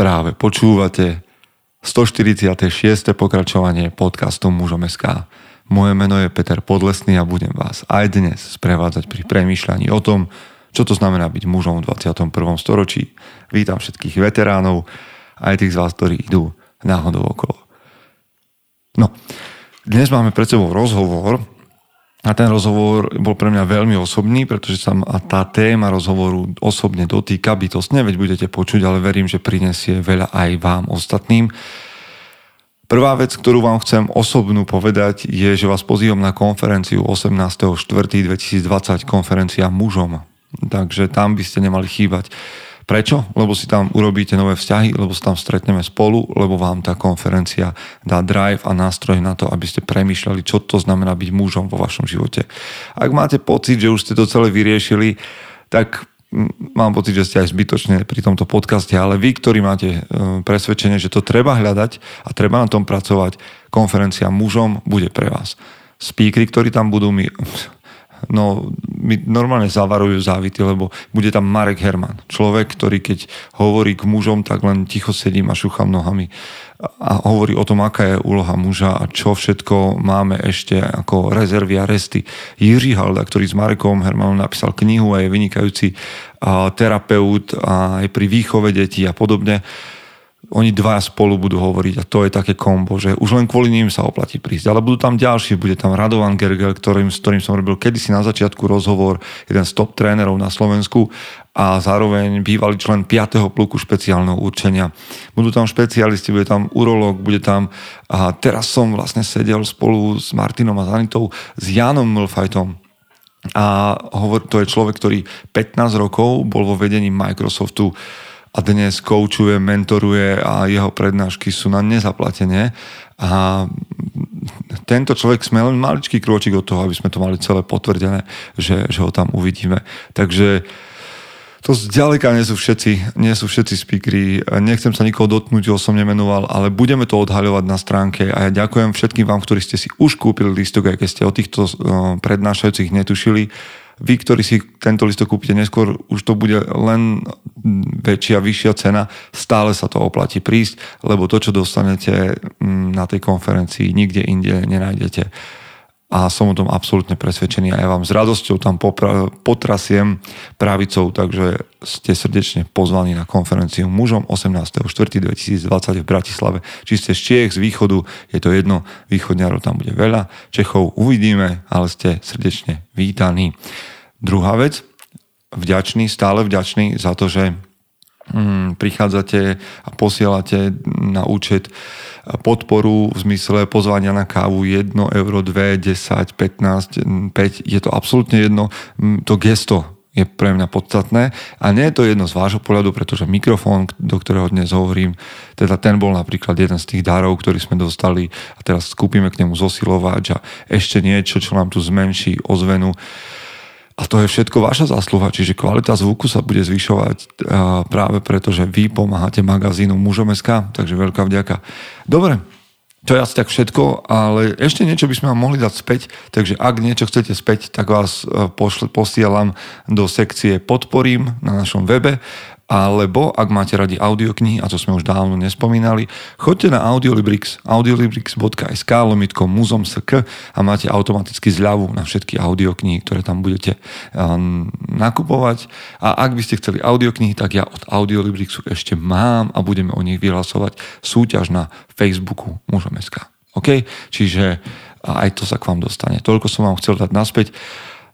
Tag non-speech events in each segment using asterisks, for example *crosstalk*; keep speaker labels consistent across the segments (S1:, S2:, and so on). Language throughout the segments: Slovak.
S1: Práve počúvate 146. pokračovanie podcastu Mužom SK. Moje meno je Peter Podlesný a budem vás aj dnes sprevádzať pri premýšľaní o tom, čo to znamená byť mužom v 21. storočí. Vítam všetkých veteránov, aj tých z vás, ktorí idú náhodou okolo. No, dnes máme pred sebou rozhovor, a ten rozhovor bol pre mňa veľmi osobný, pretože sa tá téma rozhovoru osobne dotýka bytostne, veď budete počuť, ale verím, že prinesie veľa aj vám ostatným. Prvá vec, ktorú vám chcem osobnú povedať, je, že vás pozývam na konferenciu 18.4.2020, konferencia mužom. Takže tam by ste nemali chýbať. Prečo? Lebo si tam urobíte nové vzťahy, lebo sa tam stretneme spolu, lebo vám tá konferencia dá drive a nástroj na to, aby ste premýšľali, čo to znamená byť mužom vo vašom živote. Ak máte pocit, že už ste to celé vyriešili, tak mám pocit, že ste aj zbytočne pri tomto podcaste, ale vy, ktorí máte e, presvedčenie, že to treba hľadať a treba na tom pracovať, konferencia mužom bude pre vás. Speakery, ktorí tam budú, mi *laughs* no mi normálne zavarujú závity, lebo bude tam Marek Herman. Človek, ktorý keď hovorí k mužom, tak len ticho sedím a šúcham nohami a hovorí o tom, aká je úloha muža a čo všetko máme ešte ako rezervy a resty. Jiří Halda, ktorý s Marekom Hermanom napísal knihu a je vynikajúci terapeut a aj pri výchove detí a podobne oni dva spolu budú hovoriť a to je také kombo, že už len kvôli ním sa oplatí prísť. Ale budú tam ďalší, bude tam Radovan Gergel, ktorým, s ktorým som robil kedysi na začiatku rozhovor, jeden z top trénerov na Slovensku a zároveň bývalý člen 5. pluku špeciálneho určenia. Budú tam špecialisti, bude tam urológ, bude tam... A teraz som vlastne sedel spolu s Martinom a Zanitou, s Janom Milfajtom, a hovor, to je človek, ktorý 15 rokov bol vo vedení Microsoftu a dnes koučuje, mentoruje a jeho prednášky sú na nezaplatenie. A tento človek sme len maličký krôčik od toho, aby sme to mali celé potvrdené, že, že ho tam uvidíme. Takže to zďaleka nie sú všetci, nie sú všetci speakery. Nechcem sa nikoho dotknúť, ho som nemenoval, ale budeme to odhaľovať na stránke a ja ďakujem všetkým vám, ktorí ste si už kúpili listok, aj keď ste o týchto prednášajúcich netušili vy, ktorí si tento listok kúpite neskôr, už to bude len väčšia, vyššia cena, stále sa to oplatí prísť, lebo to, čo dostanete mm, na tej konferencii, nikde inde nenájdete a som o tom absolútne presvedčený a ja vám s radosťou tam popra- potrasiem pravicou, takže ste srdečne pozvaní na konferenciu mužom 18.4.2020 v Bratislave. Či ste z Čiech, z východu, je to jedno, východňarov tam bude veľa, Čechov uvidíme, ale ste srdečne vítaní. Druhá vec, vďačný, stále vďačný za to, že prichádzate a posielate na účet podporu v zmysle pozvania na kávu 1 euro, 2, 10, 15, 5, je to absolútne jedno. Mm, to gesto je pre mňa podstatné a nie je to jedno z vášho pohľadu, pretože mikrofón, do ktorého dnes hovorím, teda ten bol napríklad jeden z tých darov, ktorý sme dostali a teraz skúpime k nemu zosilovač a ešte niečo, čo nám tu zmenší ozvenu. A to je všetko vaša zásluha, čiže kvalita zvuku sa bude zvyšovať práve preto, že vy pomáhate magazínu Mužom.sk, takže veľká vďaka. Dobre, to je asi tak všetko, ale ešte niečo by sme vám mohli dať späť, takže ak niečo chcete späť, tak vás e, posielam do sekcie Podporím na našom webe alebo ak máte radi audioknihy, a to sme už dávno nespomínali, choďte na Audiolibrix, audiolibrix.sk lomitko muzom.sk a máte automaticky zľavu na všetky audioknihy, ktoré tam budete um, nakupovať. A ak by ste chceli audioknihy, tak ja od Audiolibrixu ešte mám a budeme o nich vyhlasovať súťaž na Facebooku mužom.sk. OK? Čiže aj to sa k vám dostane. Toľko som vám chcel dať naspäť.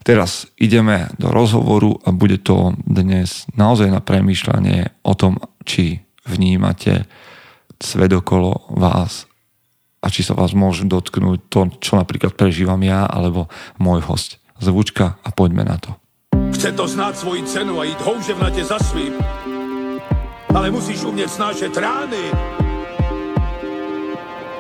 S1: Teraz ideme do rozhovoru a bude to dnes naozaj na premýšľanie o tom, či vnímate svet okolo vás a či sa vás môže dotknúť to, čo napríklad prežívam ja alebo môj host. Zvučka a poďme na to.
S2: Chce to znáť svoji cenu a ísť houževnate za svým. Ale musíš umieť snášať rány.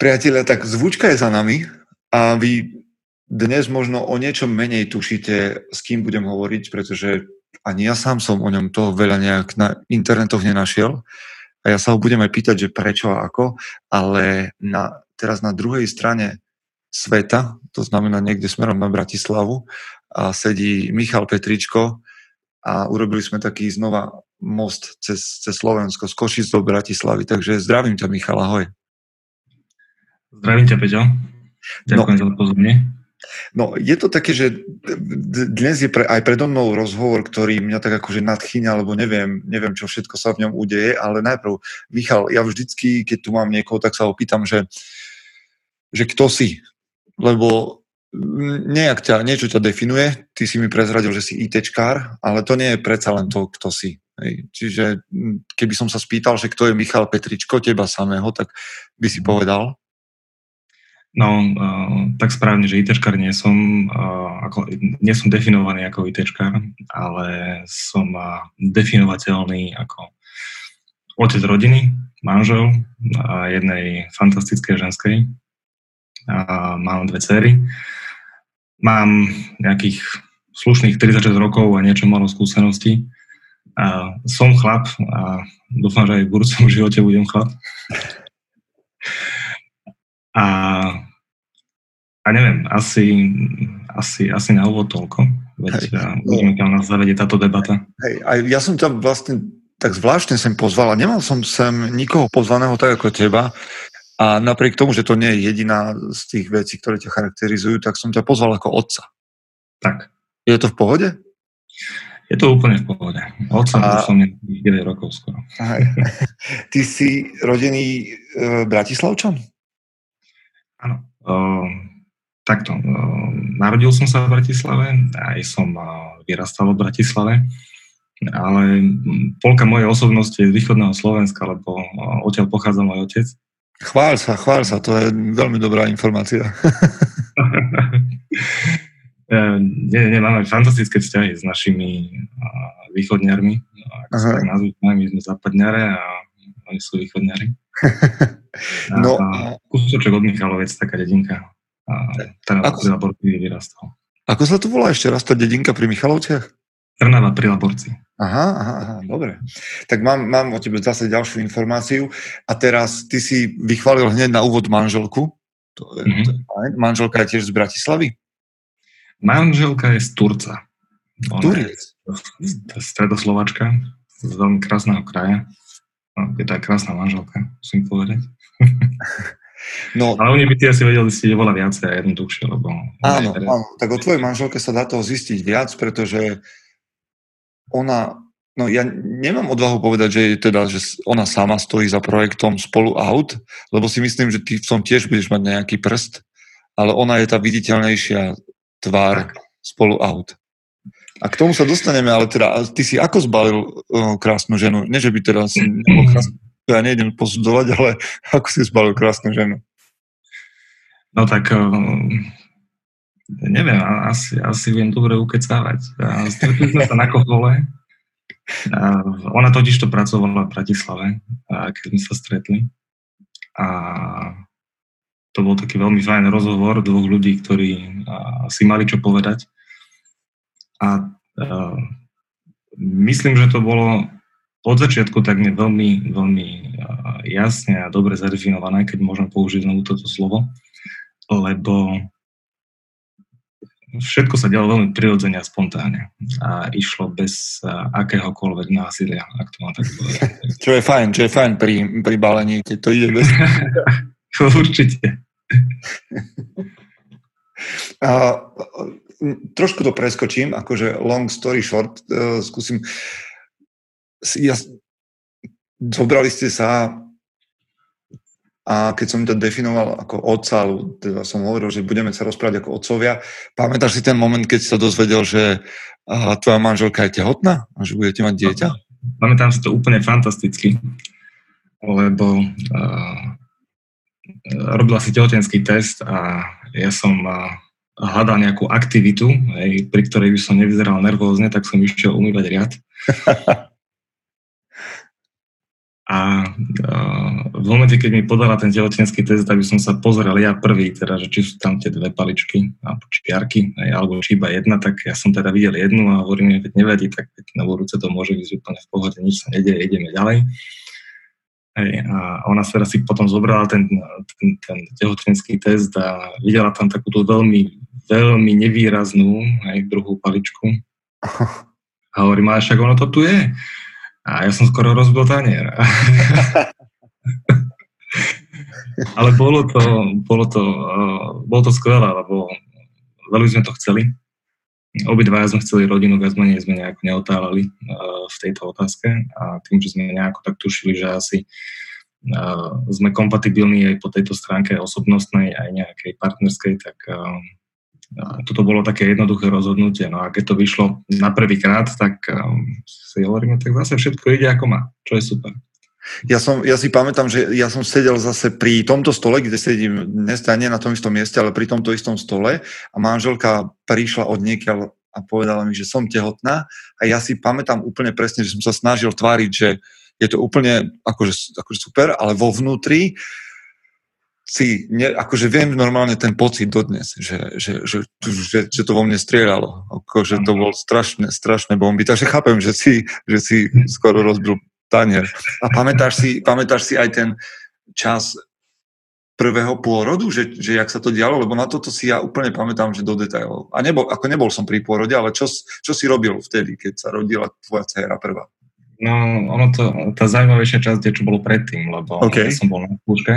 S1: Priatelia, tak zvučka je za nami a vy dnes možno o niečo menej tušíte, s kým budem hovoriť, pretože ani ja sám som o ňom to veľa nejak na internetoch nenašiel. A ja sa ho budem aj pýtať, že prečo a ako, ale na, teraz na druhej strane sveta, to znamená niekde smerom na Bratislavu, a sedí Michal Petričko a urobili sme taký znova most cez, cez Slovensko, z Košic do Bratislavy. Takže zdravím ťa, Michal, ahoj.
S3: Zdravím ťa, Peťo. Ďakujem no, za pozornie.
S1: No, je to také, že dnes je pre, aj predo mnou rozhovor, ktorý mňa tak akože nadchýňa, alebo neviem, neviem, čo všetko sa v ňom udeje, ale najprv, Michal, ja vždycky, keď tu mám niekoho, tak sa opýtam, že, že kto si? Lebo nejak ťa, niečo ťa definuje, ty si mi prezradil, že si ITčkár, ale to nie je predsa len to, kto si. Hej. Čiže keby som sa spýtal, že kto je Michal Petričko, teba samého, tak by si povedal?
S3: No, uh, tak správne, že ITčkár nie som, uh, ako, nie som definovaný ako ITčkár, ale som uh, definovateľný ako otec rodiny, manžel a jednej fantastickej ženskej. A mám dve cery. Mám nejakých slušných 36 rokov a niečo malo skúseností. A som chlap a dúfam, že aj v budúcom *laughs* živote budem chlap. A, a neviem, asi, asi, asi na úvod toľko. Veď uvidíme, kam nás zavedie táto debata.
S1: Hej, aj ja som ťa vlastne tak zvláštne sem pozval a nemal som sem nikoho pozvaného tak ako teba. A napriek tomu, že to nie je jediná z tých vecí, ktoré ťa charakterizujú, tak som ťa pozval ako otca.
S3: Tak.
S1: Je to v pohode?
S3: Je to úplne v pohode. Otca a... som 9 rokov skoro.
S1: Aj. Ty si rodený e, Bratislavčan?
S3: Áno. Uh, takto. Uh, narodil som sa v Bratislave, aj som uh, vyrastal v Bratislave, ale polka mojej osobnosti je z východného Slovenska, lebo uh, odtiaľ pochádza môj otec.
S1: Chvál sa, chvál sa, to je veľmi dobrá informácia. *laughs*
S3: nie, nie, máme fantastické vzťahy s našimi uh, východňarmi. Ak sa nazvime, my sme západňare a oni sú východňari. *laughs* no, a kúsoček od Michalovec, taká dedinka. A teda ako, pri Laborci vyrastal.
S1: Ako sa to volá ešte raz, tá dedinka pri Michalovciach?
S3: Trnava pri Laborci.
S1: Aha, aha, aha, dobre. Tak mám, mám o tebe zase ďalšiu informáciu. A teraz ty si vychválil hneď na úvod manželku. To je, mm-hmm. to je fajn. Manželka je tiež z Bratislavy?
S3: Manželka je z Turca.
S1: Turec?
S3: Je stredoslovačka z veľmi krásneho kraja. No, je to aj krásna manželka, musím povedať. *laughs* No, ale oni by ti asi vedeli zistiť oveľa viacej a jednoduchšie, lebo...
S1: Áno, áno, tak o tvojej manželke sa dá toho zistiť viac, pretože ona, no ja nemám odvahu povedať, že, teda, že ona sama stojí za projektom Spolu Out, lebo si myslím, že ty v tom tiež budeš mať nejaký prst, ale ona je tá viditeľnejšia tvár. Spolu Out. A k tomu sa dostaneme, ale teda, ty si ako zbalil uh, krásnu ženu? Nie, že by teda si nebol krásny, ja nejdem posudzovať, ale *laughs* ako si zbalil krásnu ženu?
S3: No tak, uh, neviem, asi, asi viem dobre ukecávať. Stretli sme sa na kohole. Ona totiž to pracovala v Bratislave, keď sme sa stretli. A to bol taký veľmi fajn rozhovor dvoch ľudí, ktorí si mali čo povedať. A uh, myslím, že to bolo od začiatku tak mi veľmi, veľmi uh, jasne a dobre zadefinované, keď môžem použiť znovu toto slovo, lebo všetko sa dialo veľmi prirodzene a spontánne a išlo bez uh, akéhokoľvek násilia, ak to mám tak povedať. *laughs*
S1: Čo je fajn, čo je fajn pri, pri balení, keď to ide bez... *laughs*
S3: Určite.
S1: A, trošku to preskočím, akože long story short, uh, skúsim. Ja, zobrali ste sa a keď som to definoval ako otca, teda som hovoril, že budeme sa rozprávať ako otcovia, pamätáš si ten moment, keď sa dozvedel, že uh, tvoja manželka je tehotná a že budete mať dieťa?
S3: Pamätám si to úplne fantasticky, lebo uh, robila si tehotenský test a ja som uh, hľadal nejakú aktivitu, hej, pri ktorej by som nevyzeral nervózne, tak som išiel umývať riad. *laughs* A uh, v momente, keď mi podala ten tehotenský test, aby som sa pozrel ja prvý, teda, že či sú tam tie dve paličky, alebo čiarky, alebo či iba jedna, tak ja som teda videl jednu a hovorím, že nevadí, tak na budúce to môže byť úplne v pohode, nič sa nedieje, ideme ďalej. Hej, a ona sa teda si potom zobrala ten, ten, ten tehotenský test a videla tam takúto veľmi, veľmi nevýraznú aj druhú paličku. *laughs* A hovorím, ale však ono to tu je. A ja som skoro rozbil tanier. *laughs* Ale bolo to, bolo to, uh, bolo to skvelé, lebo veľmi sme to chceli. Obidva sme chceli rodinu, viac menej sme nejako neotálali uh, v tejto otázke a tým, že sme nejako tak tušili, že asi uh, sme kompatibilní aj po tejto stránke osobnostnej aj nejakej partnerskej, tak toto bolo také jednoduché rozhodnutie. No a keď to vyšlo na prvýkrát, tak um, si hovoríme, tak zase všetko ide ako má, čo je super.
S1: Ja, som, ja si pamätám, že ja som sedel zase pri tomto stole, kde sedím dnes, nie na tom istom mieste, ale pri tomto istom stole a manželka prišla od niekiaľ a povedala mi, že som tehotná a ja si pamätám úplne presne, že som sa snažil tváriť, že je to úplne akože, akože super, ale vo vnútri si, ne, akože viem normálne ten pocit dodnes, že, že, že, že, že to vo mne strieľalo, akože to bol strašné, strašné bomby, takže chápem, že si, že si skoro rozbil tanier. A pamätáš si, pamätáš si aj ten čas prvého pôrodu, že, že jak sa to dialo, lebo na toto si ja úplne pamätám, že do detailov. A nebol, ako nebol som pri pôrode, ale čo, čo si robil vtedy, keď sa rodila tvoja dcera prvá?
S3: No, ono to, tá zaujímavejšia časť je, čo bolo predtým, lebo okay. ja som bol na skúške.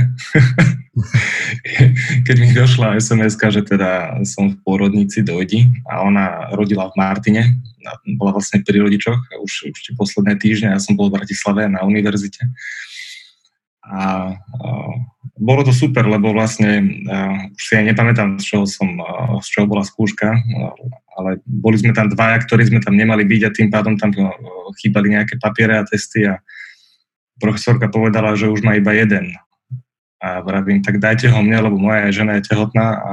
S3: *laughs* Keď mi došla sms že teda som v pôrodnici dojdi a ona rodila v Martine, bola vlastne pri rodičoch, už, už tie posledné týždne, ja som bol v Bratislave na univerzite. A uh, bolo to super, lebo vlastne uh, už si aj nepamätám, z čoho, som, uh, z čoho bola skúška, ale boli sme tam dvaja, ktorí sme tam nemali byť a tým pádom tam uh, chýbali nejaké papiere a testy a profesorka povedala, že už má iba jeden. A vravím, tak dajte ho mne, lebo moja žena je tehotná a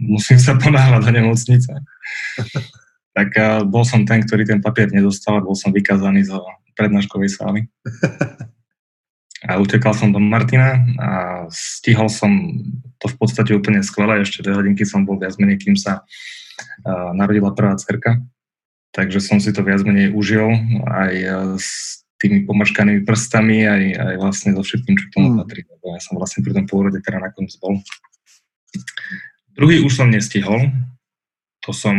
S3: musím sa *laughs* ponáhľať do nemocnice. *laughs* tak uh, bol som ten, ktorý ten papier nedostal a bol som vykázaný zo prednáškovej sály. *laughs* a utekal som do Martina a stihol som to v podstate úplne skvelé. Ešte dve hodinky som bol viac menej, kým sa uh, narodila prvá cerka. Takže som si to viac menej užil aj s tými pomačkanými prstami, aj, aj vlastne so všetkým, čo k tomu mm. patrí. Lebo ja som vlastne pri tom pôrode teda nakoniec bol. Druhý už som nestihol. To som,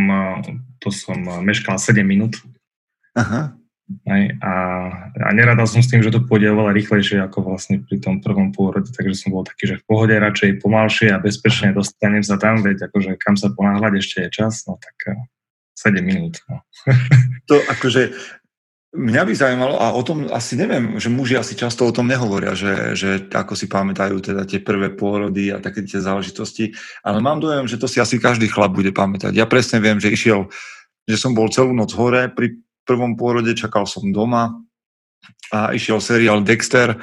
S3: to som meškal 7 minút. Aha. Aj, a, a neradal som s tým, že to pôjde oveľa rýchlejšie ako vlastne pri tom prvom pôrode, takže som bol taký, že v pohode radšej pomalšie a bezpečne dostanem sa tam, veď akože kam sa ponáhľať ešte je čas, no tak 7 minút. No. *laughs*
S1: To akože Mňa by zaujímalo, a o tom asi neviem, že muži asi často o tom nehovoria, že, že ako si pamätajú teda tie prvé pôrody a také tie záležitosti, ale mám dojem, že to si asi každý chlap bude pamätať. Ja presne viem, že išiel, že som bol celú noc hore pri prvom pôrode, čakal som doma a išiel seriál Dexter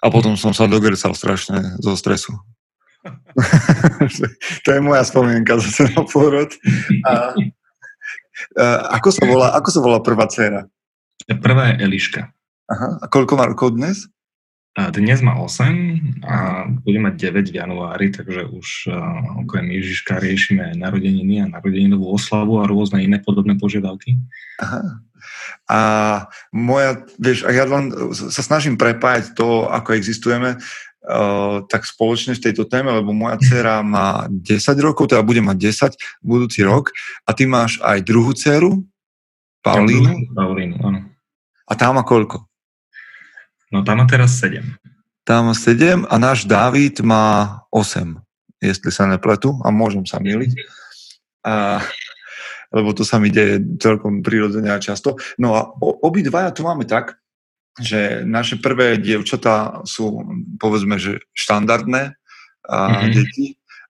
S1: a potom som sa dogrcal strašne zo stresu. *laughs* to je moja spomienka zase na pôrod. A, a ako, sa volá, ako sa volá prvá dcera?
S3: Prvá je Eliška.
S1: Aha. A koľko má rokov dnes?
S3: Dnes má 8 a bude mať 9 v januári, takže už uh, okrem Ježiška riešime narodeniny a narodeninovú oslavu a rôzne iné podobné požiadavky. Aha.
S1: A moja, vieš, a ja len sa snažím prepájať to, ako existujeme, uh, tak spoločne v tejto téme, lebo moja *laughs* dcera má 10 rokov, teda bude mať 10 budúci rok a ty máš aj druhú dceru, Paulínu.
S3: Paulínu, áno.
S1: A tá má koľko?
S3: No tam má teraz 7.
S1: Tam má 7 a náš Dávid má 8, jestli sa nepletu a môžem sa miliť. A, lebo to sa mi deje celkom prirodzene a často. No a obidvaja to máme tak, že naše prvé dievčatá sú, povedzme, že štandardné a, mm-hmm. deti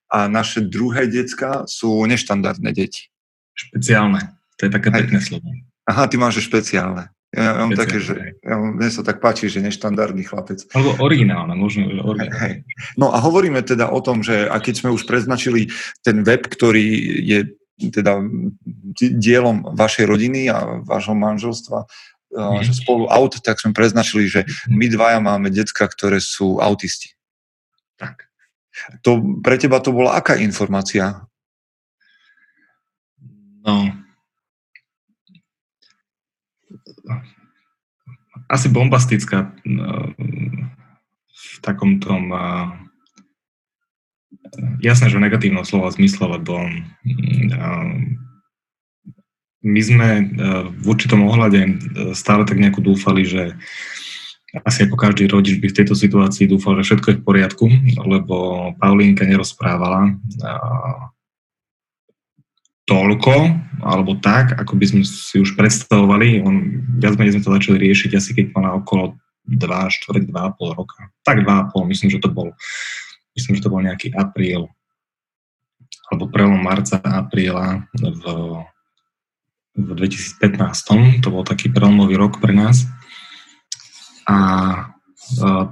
S1: a naše druhé decka sú neštandardné deti.
S3: Špeciálne. To je také pekné slovo.
S1: Aha, ty máš špeciálne. Ja mám také, že ja, mne sa tak páči, že neštandardný chlapec.
S3: Alebo originálne, možno, originálne.
S1: No a hovoríme teda o tom, že a keď sme už preznačili ten web, ktorý je teda dielom vašej rodiny a vášho manželstva, uh, že spolu aut, tak sme preznačili, že my dvaja máme decka, ktoré sú autisti.
S3: Tak.
S1: To, pre teba to bola aká informácia?
S3: No, asi bombastická no, v takom tom jasné, že negatívnom slova zmysle, lebo my sme v určitom ohľade stále tak nejako dúfali, že asi ako každý rodič by v tejto situácii dúfal, že všetko je v poriadku, lebo Paulínka nerozprávala toľko, alebo tak, ako by sme si už predstavovali. On, viac menej sme to začali riešiť asi keď mala okolo 2, 4, 2,5 roka. Tak 2,5, myslím, že to bol myslím, že to bol nejaký apríl alebo prelom marca, apríla v, v 2015. To bol taký prelomový rok pre nás. A a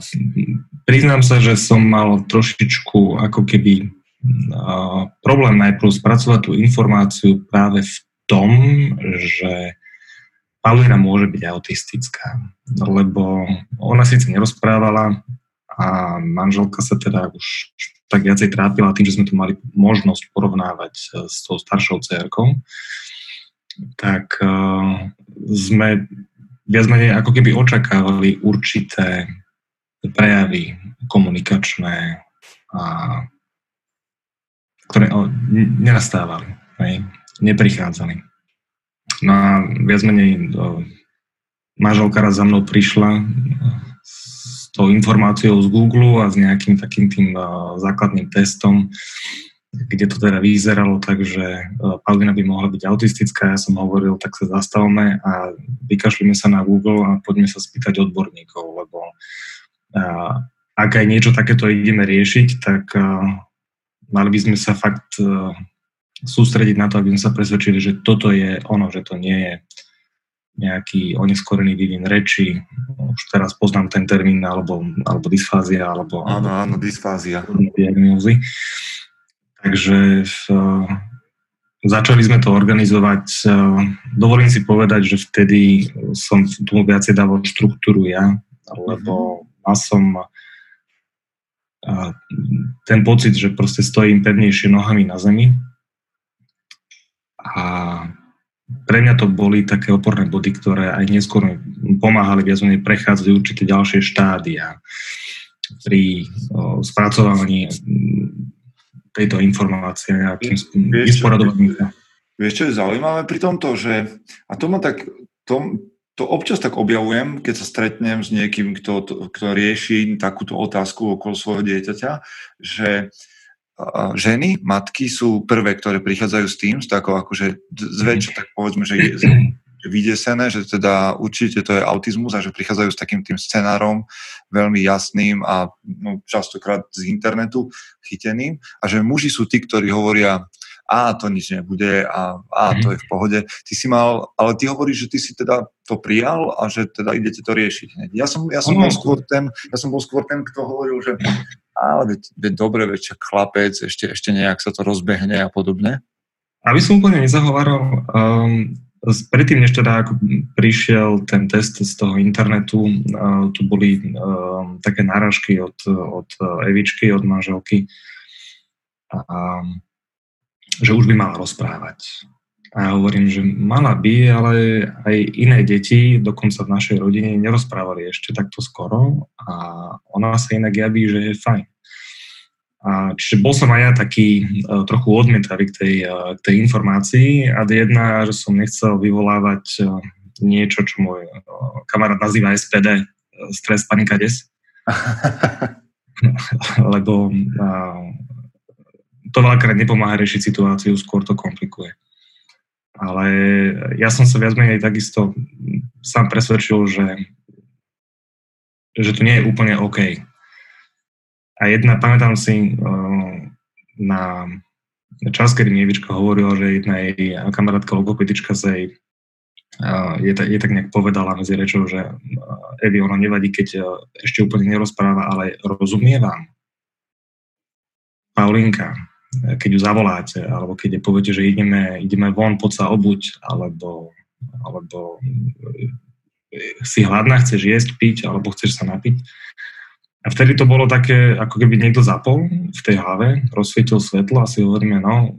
S3: priznám sa, že som mal trošičku ako keby problém najprv spracovať tú informáciu práve v tom, že Paulina môže byť autistická, lebo ona síce nerozprávala a manželka sa teda už tak viacej trápila tým, že sme tu mali možnosť porovnávať e, s tou staršou cerkou, tak uh, sme viac menej ako keby očakávali určité prejavy komunikačné a ktoré nenastávali, hej, neprichádzali. No a viac menej manželka raz za mnou prišla s tou informáciou z Google a s nejakým takým tým základným testom, kde to teda vyzeralo tak, že Paulina by mohla byť autistická. Ja som hovoril, tak sa zastavme a vykašlíme sa na Google a poďme sa spýtať odborníkov, lebo ak aj niečo takéto ideme riešiť, tak mali by sme sa fakt uh, sústrediť na to, aby sme sa presvedčili, že toto je ono, že to nie je nejaký oneskorený vývin reči. Už teraz poznám ten termín, alebo, alebo dysfázia, alebo...
S1: Áno, áno, dysfázia.
S3: Diagnózy. Takže uh, začali sme to organizovať. Uh, dovolím si povedať, že vtedy som tomu viacej dával štruktúru ja, lebo mhm. mal som a ten pocit, že proste stojím pevnejšie nohami na zemi. A pre mňa to boli také oporné body, ktoré aj neskôr pomáhali viac menej prechádzať určité ďalšie štádia pri o, spracovávaní tejto informácie nejakým vysporadovaním.
S1: Vieš, čo je zaujímavé pri tomto, že, a to ma tak, to, to občas tak objavujem, keď sa stretnem s niekým, kto, kto rieši takúto otázku okolo svojho dieťaťa, že ženy, matky sú prvé, ktoré prichádzajú s tým, s takou akože zväčša, tak povedzme, že je vydesené, že teda určite to je autizmus a že prichádzajú s takým tým scenárom veľmi jasným a no, častokrát z internetu chyteným. A že muži sú tí, ktorí hovoria, a to nič nebude a, a to je v pohode. Ty si mal, ale ty hovoríš, že ty si teda to prijal a že teda idete to riešiť. Ja som, ja som, bol, skôr ten, ja som bol skôr ten, kto hovoril, že ale veď, veď dobre, veď chlapec, ešte, ešte nejak sa to rozbehne a podobne.
S3: Aby som úplne nezahovaral, um, predtým, než teda ako prišiel ten test z toho internetu, uh, tu boli um, také náražky od, od Evičky, od manželky. Um, že už by mala rozprávať. A ja hovorím, že mala by, ale aj iné deti, dokonca v našej rodine, nerozprávali ešte takto skoro a ona sa inak javí, že je fajn. A čiže bol som aj ja taký uh, trochu odmietavý k tej, uh, k tej informácii a jedna, že som nechcel vyvolávať uh, niečo, čo môj kamarát nazýva SPD, stres, panika, des. *laughs* *laughs* Lebo to veľakrát nepomáha riešiť situáciu, skôr to komplikuje. Ale ja som sa viac menej takisto sám presvedčil, že, že to nie je úplne OK. A jedna, pamätám si na čas, kedy mi Evička hovorila, že jedna jej kamarátka logopedička sa jej je, je tak nejak povedala medzi rečou, že Evi, ono nevadí, keď ešte úplne nerozpráva, ale rozumie vám. Paulinka, keď ju zavoláte, alebo keď poviete, že ideme, ideme von, poď sa obuť, alebo, alebo si hladná, chceš jesť, piť, alebo chceš sa napiť. A vtedy to bolo také, ako keby niekto zapol v tej hlave, rozsvietil svetlo a si hovoríme, no,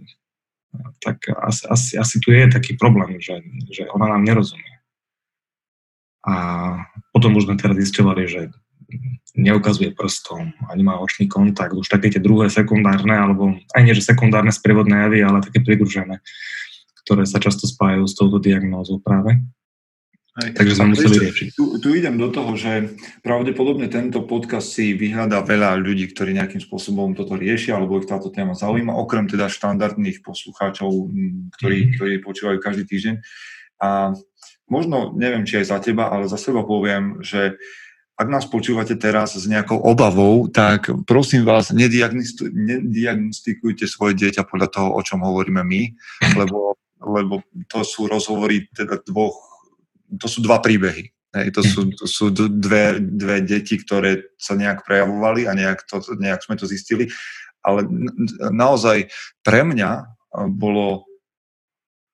S3: tak asi, asi, asi tu je taký problém, že, že ona nám nerozumie. A potom už sme teda zistovali, že neukazuje prstom a nemá očný kontakt, už také tie druhé sekundárne, alebo aj nie, že sekundárne sprievodné javy, ale také pridružené, ktoré sa často spájajú s touto diagnózou práve. Hej. Takže sme museli riešiť.
S1: Tu, tu idem do toho, že pravdepodobne tento podcast si vyhľadá veľa ľudí, ktorí nejakým spôsobom toto riešia, alebo ich táto téma zaujíma, okrem teda štandardných poslucháčov, ktorí, mm. ktorí počúvajú každý týždeň. A možno, neviem, či aj za teba, ale za seba poviem, že ak nás počúvate teraz s nejakou obavou, tak prosím vás, nediagnostikujte svoje dieťa podľa toho, o čom hovoríme my, *laughs* lebo, lebo to sú rozhovory teda dvoch to sú dva príbehy. Hej, to, sú, to sú dve, dve deti, ktoré sa nejak prejavovali a nejak, to, nejak sme to zistili. Ale naozaj pre mňa bolo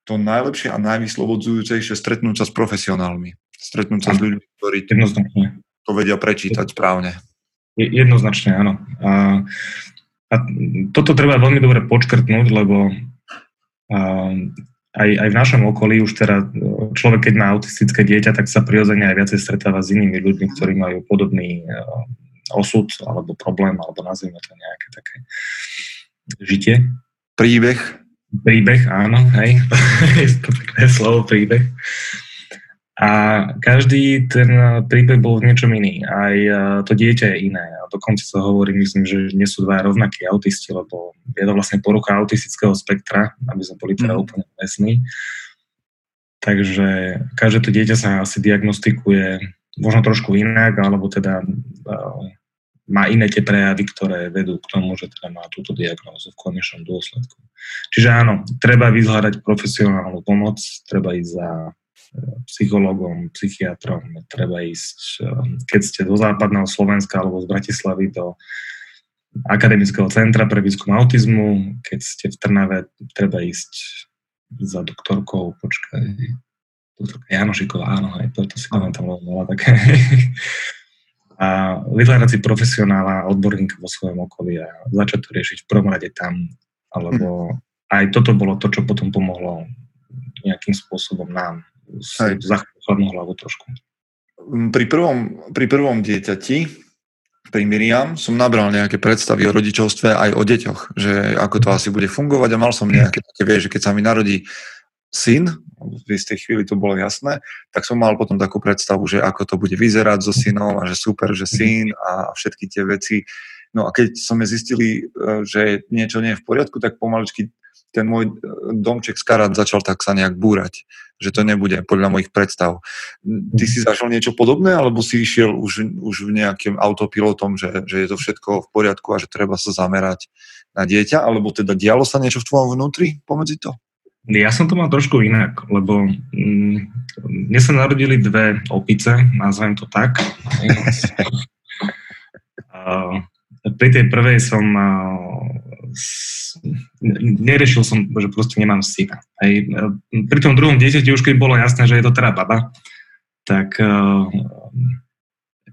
S1: to najlepšie a najvyslobodzujúcejšie stretnúť sa s profesionálmi. Stretnúť sa s ľuďmi, ktorí to vedia prečítať správne.
S3: Jednoznačne, áno. A, a toto treba veľmi dobre počkrtnúť, lebo a, aj, aj v našom okolí už teda človek, keď má autistické dieťa, tak sa prirodzene aj viacej stretáva s inými ľuďmi, ktorí majú podobný uh, osud alebo problém, alebo nazvime to nejaké také žitie.
S1: Príbeh.
S3: Príbeh, áno, hej. *laughs* to pekné slovo príbeh. A každý ten príbeh bol v niečom iný. Aj to dieťa je iné. A dokonca sa hovorí, myslím, že nie sú dva rovnakí autisti, lebo je to vlastne porucha autistického spektra, aby sme boli teda mm. úplne presní. Takže každé to dieťa sa asi diagnostikuje možno trošku inak, alebo teda uh, má iné tie prejavy, ktoré vedú k tomu, že teda má túto diagnózu v konečnom dôsledku. Čiže áno, treba vyzhľadať profesionálnu pomoc, treba ísť za psychologom, psychiatrom, treba ísť, um, keď ste do západného Slovenska alebo z Bratislavy do akademického centra pre výskum autizmu, keď ste v Trnave, treba ísť za doktorkou, počkaj, doktorka Janošiková, áno, aj to, to si pamätám, bola také. *laughs* a vyhľadať si profesionála, odborníka vo svojom okolí a začať to riešiť v prvom rade tam, alebo aj toto bolo to, čo potom pomohlo nejakým spôsobom nám za chladnú hlavu trošku.
S1: Pri prvom, pri prvom dieťati, pri Miriam, som nabral nejaké predstavy o rodičovstve aj o deťoch, že ako to asi bude fungovať a mal som nejaké také, vieš, že keď sa mi narodí syn, v istej chvíli to bolo jasné, tak som mal potom takú predstavu, že ako to bude vyzerať so synom a že super, že syn a všetky tie veci. No a keď sme zistili, e, že niečo nie je v poriadku, tak pomaličky ten môj e, domček z karát začal tak sa nejak búrať, že to nebude podľa mojich predstav. Ty si zažil niečo podobné, alebo si išiel už, už v nejakým autopilotom, že, že je to všetko v poriadku a že treba sa zamerať na dieťa, alebo teda dialo sa niečo v tvojom vnútri pomedzi to?
S3: Ja som to mal trošku inak, lebo mm, mne sa narodili dve opice, nazvem to tak. *laughs* pri tej prvej som neriešil som, že proste nemám syna. Aj, e, pri tom druhom dieťati už keď bolo jasné, že je to teda baba, tak uh,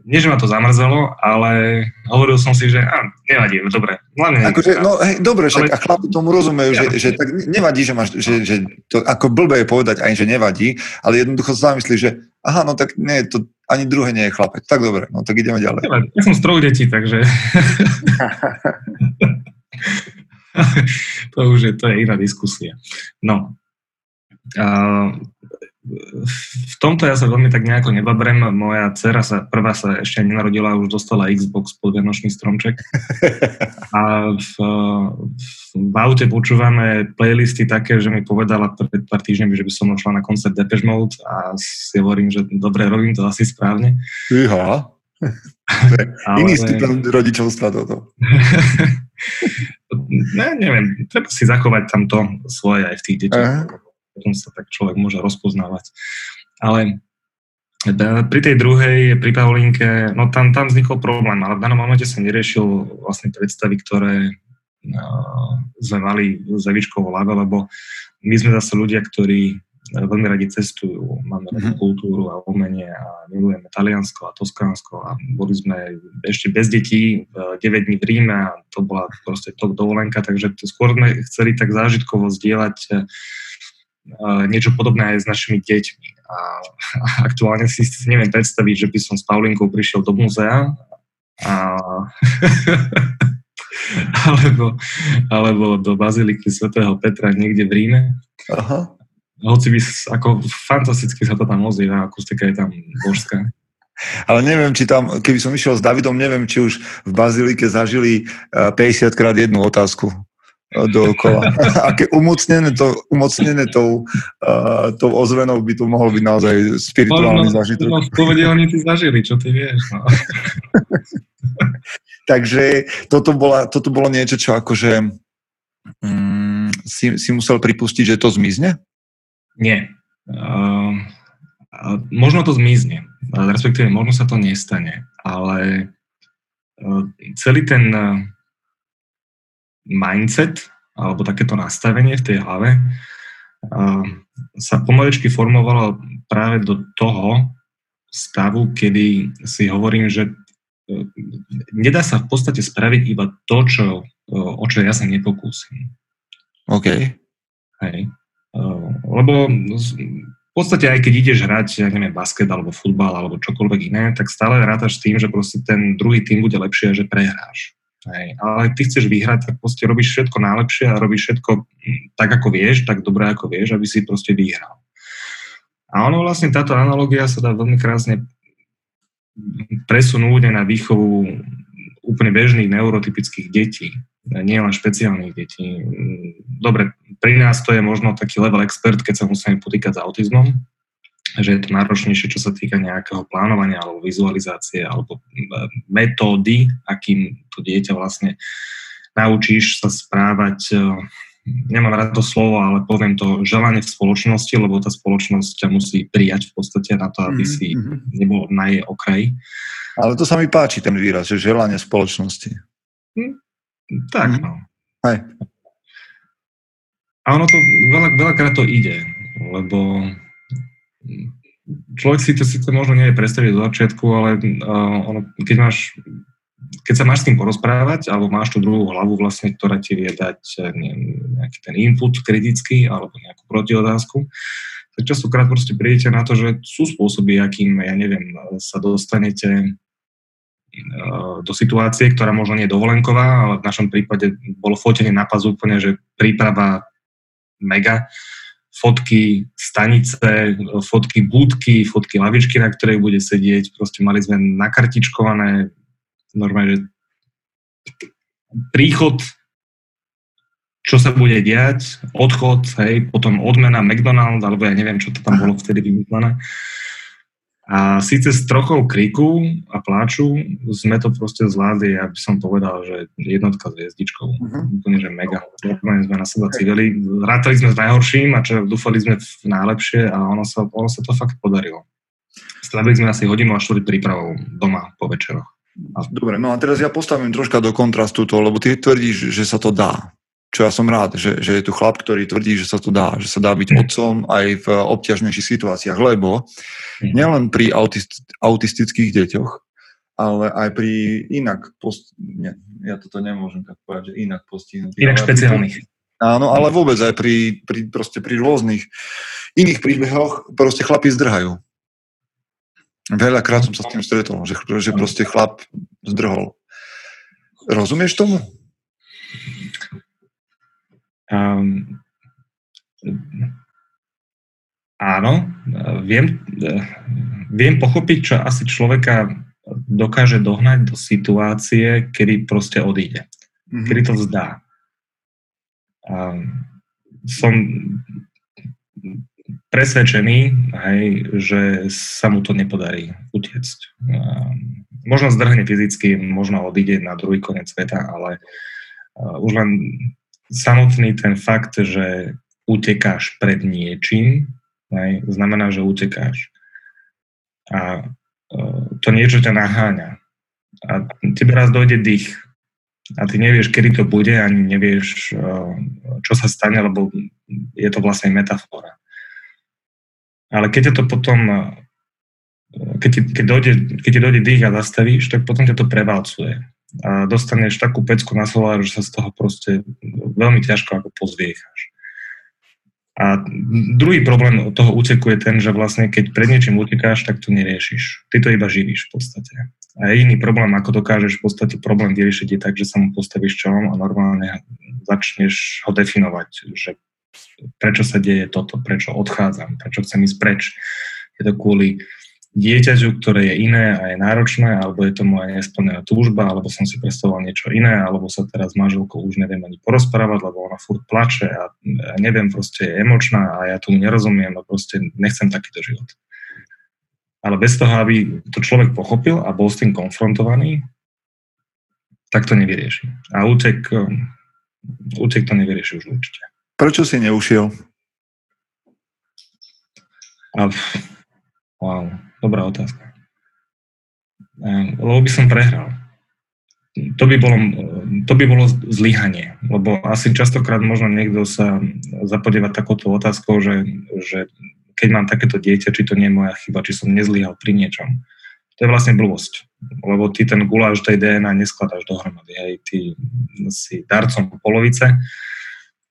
S3: nie, že ma to zamrzelo, ale hovoril som si, že á, nevadí, dobre.
S1: Akože, no hej, dobre, však ale... a chlapi tomu rozumejú, ja. že, že tak nevadí, že máš, že, že to ako blbé je povedať aj, že nevadí, ale jednoducho sa zamyslí, že aha, no tak nie, to ani druhé nie je chlapec. Tak dobre, no tak ideme ďalej.
S3: Ja som z troch detí, takže... *laughs* *laughs* to už je, to je iná diskusia. No. A v tomto ja sa veľmi tak nejako nebabrem. Moja dcera sa, prvá sa ešte nenarodila, už dostala Xbox pod Vianočný stromček. *laughs* A v, v aute počúvame playlisty také, že mi povedala pred pár týždňami, že by som šla na koncert Depeche Mode a si hovorím, že dobre, robím to asi správne.
S1: Iha. *laughs* Iný stupeň rodičovstva toto.
S3: Ne, neviem, treba si zachovať tam to svoje aj v tých deťoch. Potom sa tak človek môže rozpoznávať. Ale e, pri tej druhej, pri Paulinke, no tam, tam vznikol problém, ale v danom momente sa neriešil vlastne predstavy, ktoré uh, sme mali z Evičkou lebo my sme zase ľudia, ktorí veľmi radi cestujú, máme radi
S1: Mhm.
S3: kultúru a umenie a milujeme Taliansko a Toskánsko a boli sme ešte bez detí eh, 9 dní v Ríme a to bola proste top dovolenka, takže to skôr sme chceli tak zážitkovo zdieľať eh, niečo podobné aj s našimi deťmi. A, a *laughs* aktuálne si neviem predstaviť, že by som s Paulinkou prišiel do muzea a *laughs* alebo, alebo do Baziliky svätého Petra niekde v Ríme.
S1: Aha.
S3: Hoci by, ako fantasticky sa to tam ozýva, akustika je tam božská.
S1: Ale neviem, či tam, keby som išiel s Davidom, neviem, či už v Bazilike zažili eh, 50 krát jednu otázku eh, dookola. *laughs* Aké umocnené, to, umocnené tou, uh, tou ozvenou by to mohol byť naozaj spirituálny zážitok.
S3: no, v povede oni ty zažili, čo ty vieš. No. *laughs*
S1: Takže toto, bola, toto bolo niečo, čo akože mm, si, si musel pripustiť, že to zmizne?
S3: Nie. Uh, možno to zmizne, respektíve možno sa to nestane, ale uh, celý ten uh, mindset alebo takéto nastavenie v tej hlave uh, sa pomalečky formovalo práve do toho stavu, kedy si hovorím, že uh, nedá sa v podstate spraviť iba to, čo, uh, o čo ja sa nepokúsim.
S1: OK.
S3: Hej. Lebo v podstate aj keď ideš hrať, ja neviem, basket alebo futbal alebo čokoľvek iné, tak stále rátaš s tým, že proste ten druhý tým bude lepšie a že prehráš. Hej. Ale ty chceš vyhrať, tak proste robíš všetko najlepšie a robíš všetko mm, tak, ako vieš, tak dobre, ako vieš, aby si proste vyhral. A ono vlastne táto analogia sa dá veľmi krásne presunúť aj na výchovu úplne bežných neurotypických detí, nie špeciálnych detí. Dobre, pri nás to je možno taký level expert, keď sa musíme potýkať s autizmom, že je to náročnejšie, čo sa týka nejakého plánovania alebo vizualizácie alebo metódy, akým to dieťa vlastne naučíš sa správať, eh, nemám rád to slovo, ale poviem to želanie v spoločnosti, lebo tá spoločnosť ťa musí prijať v podstate na to, aby
S1: Mhm,
S3: si
S1: mhm.
S3: nebol na jej okraji.
S1: Ale to sa mi páči, ten výraz, že želanie spoločnosti.
S3: Tak,
S1: Mhm.
S3: no.
S1: Hej.
S3: A ono to, veľa, veľakrát to ide, lebo človek si to síce možno nie je predstaviť do začiatku, ale uh, ono, keď máš keď sa máš s tým porozprávať, alebo máš tú druhú hlavu vlastne, ktorá ti vie dať eh, ne- nejaký ten input kritický alebo nejakú protiotázku, tak častokrát proste prídete na to, že sú spôsoby, akým, ja neviem, sa dostanete eh, do situácie, ktorá možno nie je dovolenková, ale v našom prípade bolo fotenie na pas úplne, že príprava mega, fotky stanice, fotky budky, fotky lavičky, na ktorej bude sedieť, proste mali sme nakartičkované normálne, že príchod, čo sa bude diať, odchod, hej, potom odmena McDonald's, alebo ja neviem, čo to tam bolo vtedy vymyslené. A síce s trochou kriku a pláču sme to proste zvládli, ja by som povedal, že jednotka s hviezdičkou. Úplne, že mega. Normálne sme na seba civili. Rátali sme s najhorším a čo, dúfali sme v najlepšie a ono sa, ono sa to fakt podarilo. Strávili sme asi hodinu a štvrť prípravou doma po večeroch.
S1: Dobre, no a teraz ja postavím troška do kontrastu to, lebo ty tvrdíš, že sa to dá. Čo ja som rád, že, že je tu chlap, ktorý tvrdí, že sa to dá, že sa dá byť otcom aj v obťažnejších situáciách, lebo
S3: Mhm.
S1: nielen pri autist, autistických deťoch, ale aj pri inak post... Nie, ja toto nemôžem tak povedať, že inak postihnutých.
S3: Inak špeciálnych.
S1: Áno, ale vôbec aj pri, pri, proste pri rôznych iných príbehoch proste chlapi zdrhajú. Veľakrát som sa s tým stretol, že, že proste chlap zdrhol. Rozumieš tomu?
S3: Um, áno, viem, viem pochopiť, čo asi človeka dokáže dohnať do situácie, kedy proste odíde,
S1: Mhm.
S3: kedy to vzdá. Um, som presvedčený, hej, že sa mu to nepodarí utiecť. Um, možno zdrhne fyzicky, možno odíde na druhý koniec sveta, ale uh, už len samotný ten fakt, že utekáš pred niečím, hej, znamená, že utekáš. A uh, to niečo ťa naháňa. A tebe raz dojde dých. A ty nevieš, kedy to bude, ani nevieš, uh, čo sa stane, lebo je to vlastne metafora. Ale keď to potom, keď ti, keď dojde, keď ti dojde dých a zastavíš, tak potom ťa to prevalcuje. A dostaneš takú pecku na slova, že sa z toho proste veľmi ťažko ako pozviecháš. A druhý problém toho úteku je ten, že vlastne keď pred niečím utekáš, tak to neriešiš. Ty to iba živíš v podstate. A jediný problém, ako dokážeš v podstate problém vyriešiť je tak, že sa mu postavíš čelom a normálne začneš ho definovať, že prečo sa deje toto, prečo odchádzam, prečo chcem ísť preč. Je to kvôli dieťaťu, ktoré je iné a je náročné, alebo je to moja nesplnená túžba, alebo som si predstavoval niečo iné, alebo sa teraz s manželkou už neviem ani porozprávať, lebo ona furt plače a neviem, proste je emočná a ja tomu nerozumiem a proste nechcem takýto život. Ale bez toho, aby to človek pochopil a bol s tým konfrontovaný, tak to nevyrieši. A útek, útek to nevyrieši už určite.
S1: Prečo si neušiel?
S3: A, wow. Dobrá otázka. Ehm, lebo by som prehral. To by bolo, to by bolo zlyhanie, lebo asi častokrát možno niekto sa zapodieva takouto otázkou, že, že keď mám takéto dieťa, či to nie je moja chyba, či som nezlyhal pri niečom. To je vlastne blbosť, lebo ty ten guláš tej DNA neskladáš dohromady. Hej. Ty si darcom polovice